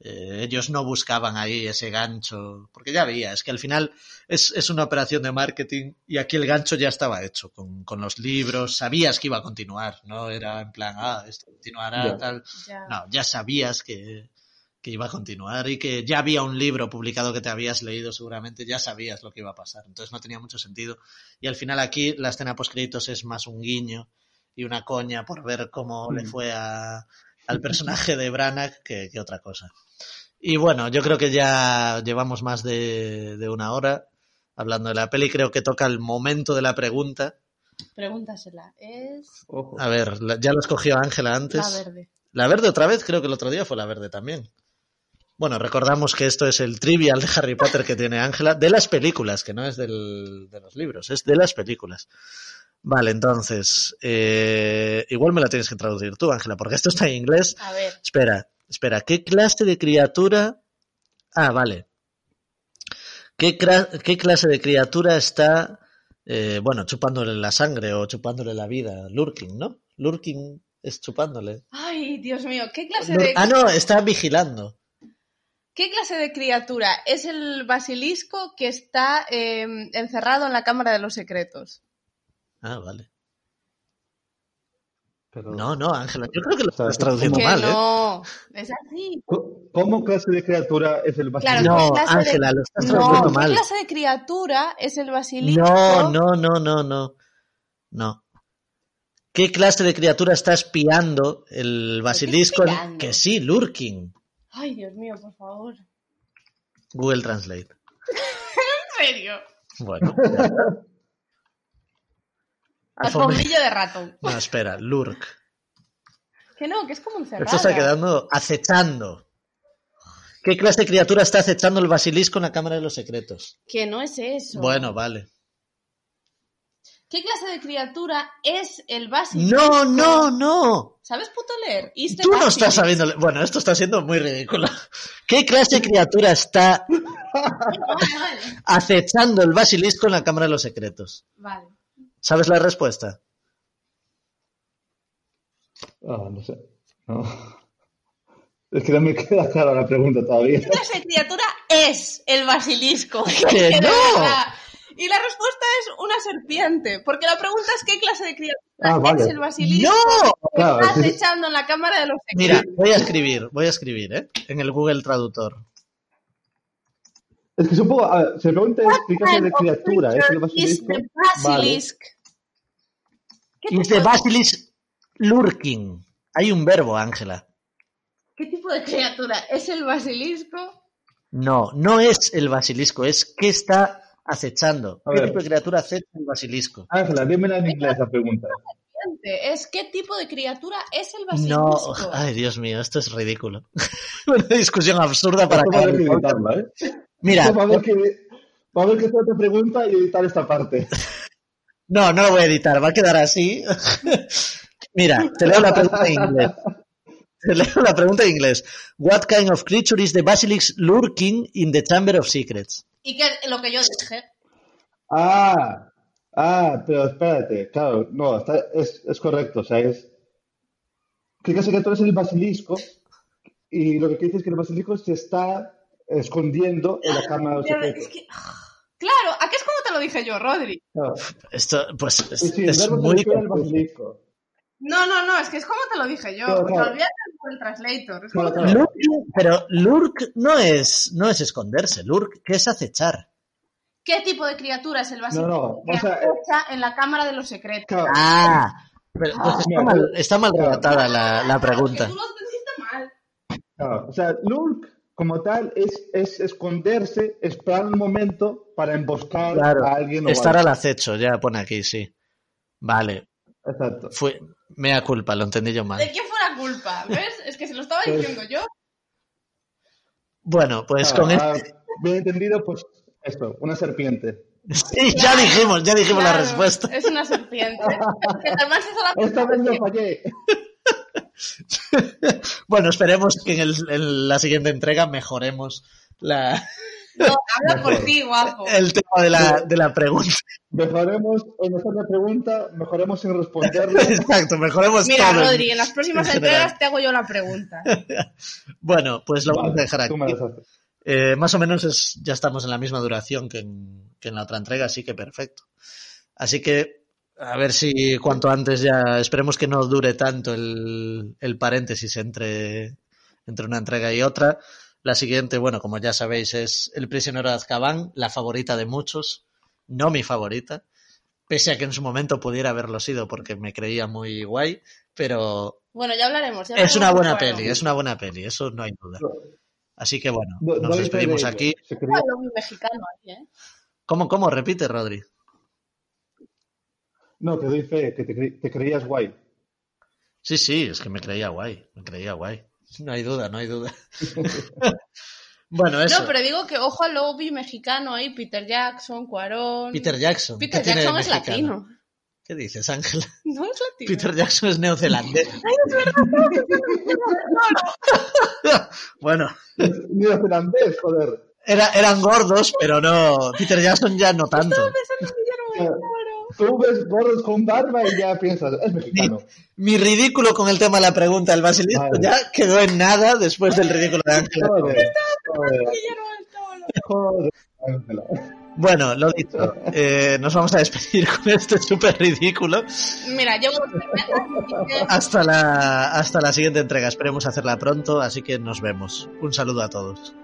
Eh, ellos no buscaban ahí ese gancho, porque ya había, es que al final es, es una operación de marketing y aquí el gancho ya estaba hecho con, con los libros, sabías que iba a continuar, no era en plan, ah, esto continuará, Ya. tal. Ya. No, ya sabías que, que iba a continuar y que ya había un libro publicado que te habías leído seguramente, ya sabías lo que iba a pasar. Entonces no tenía mucho sentido. Y al final aquí la escena postcréditos es más un guiño y una coña por ver cómo le Mm. fue a, al personaje de Branagh que, que otra cosa. Y bueno, yo creo que ya llevamos más de, de una hora hablando de la peli. Creo que toca el momento de la pregunta. Pregúntasela. Es Ojo. A ver, la- ya lo escogió Ángela antes. la verde. La verde otra vez, creo que el otro día fue la verde también. Bueno, recordamos que esto es el trivial de Harry Potter que tiene Ángela, de las películas, que no es del- de los libros, es de las películas. Vale, entonces, eh, igual me la tienes que traducir tú, Ángela, porque esto está en inglés. A ver, Espera, espera, ¿qué clase de criatura? Ah, vale. ¿Qué, clase de criatura está, eh, bueno, chupándole la sangre o chupándole la vida? Lurking, ¿no? Lurking es chupándole. ay, Dios mío, ¿qué clase de Ah, no, está vigilando. Qué clase de criatura es el basilisco que está eh, encerrado en la cámara de los secretos? Ah, vale. Pero, No, no, Ángela, yo creo que lo estás traduciendo Que mal, ¿eh? no, es así. ¿Cómo- ¿Cómo clase de criatura es el Claro, basilisco? No, ¿qué clase de- Ángela, lo estás No, traduciendo ¿qué mal. clase de criatura es el basilisco? No, no, no, no, no. No. ¿Qué clase de criatura está espiando el basilisco? en- espiando? Que sí, lurking. Ay, Dios mío, por favor. Google Translate. [laughs] ¿En serio? Bueno. [laughs] Alfombillo de ratón. [laughs] No, espera, lurk. Que no, que es como encerrada. Esto está quedando acechando. ¿Qué clase de criatura está acechando el basilisco en la Cámara de los Secretos? Que no es eso. Bueno, vale. ¿Qué clase de criatura es el basilisco? No, no, no. ¿Sabes puto leer? Tú no estás sabiendo. Bueno, esto está siendo muy ridículo. ¿Qué clase de criatura está [laughs] acechando el basilisco en la Cámara de los Secretos? Vale. ¿Sabes la respuesta? Ah, no sé. No. Es que no me queda clara la pregunta todavía. ¿Qué clase de criatura es el basilisco? [laughs] ¡Que no! Y la respuesta es una serpiente, porque la pregunta es qué clase de criatura Ah, vale. es el basilisco ¡No! que Claro, está sí. acechando en la cámara de los Mira, voy a escribir, voy a escribir, ¿eh? En el Google Traductor. Es que supongo, a ver, se pregunta es qué clase de criatura es el Is basilisco. basilisk. ¿Qué, Is the de, basilisk lurking? Hay un verbo, Ángela. qué tipo de criatura es el basilisco? No, no es el basilisco, es qué está acechando. ¿Qué tipo de criatura acecha el basilisco? Ángela, dímela en inglés la pregunta. Es qué tipo de criatura es el No, basilisco. ay Dios mío, esto es ridículo. [laughs] Una discusión absurda para Esto va a haber acabar que el podcast. editarla, ¿eh? Mira, Esto va a haber que, va a haber que hacer otra pregunta y editar esta parte. [laughs] no, no lo voy a editar, va a quedar así. [laughs] Mira, te leo la pregunta en inglés. Te leo la pregunta en inglés. What kind of creature is the basilisk lurking in the Chamber of Secrets? Y que lo que yo dije. Ah, ah, pero espérate, claro, no, está- es, es correcto, o sea, es... ¿Qué clase de criatura es el basilisco? Y lo que dices es que el basilisco se está escondiendo en la cámara de los es que- Claro, ¿a qué es como te lo dije yo, Rodri? Esto, pues, es, Sí, sí, muy basilisco. No, no, no, es que es como te lo dije yo. Claro, O sea, claro. olvídate por el translator. Es como Claro, te lo- claro. Lurking, pero lurk no es, no es esconderse, lurk, ¿qué es acechar? ¿Qué tipo de criatura es el basilisco No, no, que o sea, acecha en la cámara de los secretos? Claro, Ah, pero pues está, mal, está mal claro. redactada la, la pregunta. tú lo entendiste mal. claro. O sea, lurk como tal es, es esconderse, esperar un momento para emboscar Claro, a alguien o estar algo. al acecho, ya pone aquí, sí. Vale, Exacto. fue, mea culpa, lo entendí yo mal. ¿De quién fue la culpa? ¿Ves? Es que se lo estaba Pues- diciendo yo. Bueno, pues Ah, con ah, esto, bien entendido, pues esto, una serpiente. [laughs] sí, ya dijimos, ya dijimos la respuesta. Es una serpiente. que además hizo la [laughs] Esta vez no fallé. [laughs] Bueno, esperemos que en, el- en la siguiente entrega mejoremos la, No, [laughs] habla por ti, guapo. El tema de la, de la pregunta. Mejoremos en hacer la pregunta, mejoremos en responderla. [laughs] Exacto, mejoremos Mira, todo. Rodri, en las próximas en general. entregas te hago yo la pregunta. [laughs] Bueno, pues lo Vale, vamos a dejar tú me aquí. las haces. Eh, más o menos es, ya estamos en la misma duración que en, que en la otra entrega, así que perfecto. Así que a ver si cuanto antes ya esperemos que no dure tanto el, el paréntesis entre, entre una entrega y otra. La siguiente, bueno, como ya sabéis, es El prisionero de Azkaban, la favorita de muchos, no mi favorita, pese a que en su momento pudiera haberlo sido porque me creía muy guay, pero Bueno, ya hablaremos. ya es una buena peli, es una buena peli, eso no hay duda. Así que bueno, No- no nos despedimos aquí. Vi mexicano aquí, ¿eh? ¿Cómo, cómo? Repite, Rodri. No, te doy fe, que te, cre- te creías guay. Sí, sí, es que me creía guay, me creía guay. No hay duda, no hay duda. [laughs] bueno, eso. No, pero digo que ojo al lobby mexicano ahí, Peter Jackson, Cuarón. Peter Jackson. Peter ¿qué tiene de Jackson es mexicano? latino. ¿Qué dices, Ángela? [laughs] No es latino. Peter Jackson es neozelandés. bueno, Neozelandés, joder. era, eran gordos, pero no. Peter Jackson ya no tanto. Tú ves gordos con barba y ya piensas, es mexicano. Mi ridículo con el tema de la pregunta del basilisco Vale. ya quedó en nada después del ridículo de Ángela. Bueno, lo dicho, eh, nos vamos a despedir con este súper ridículo. Mira, Hasta la, hasta la siguiente entrega. Esperemos hacerla pronto, así que nos vemos. Un saludo a todos.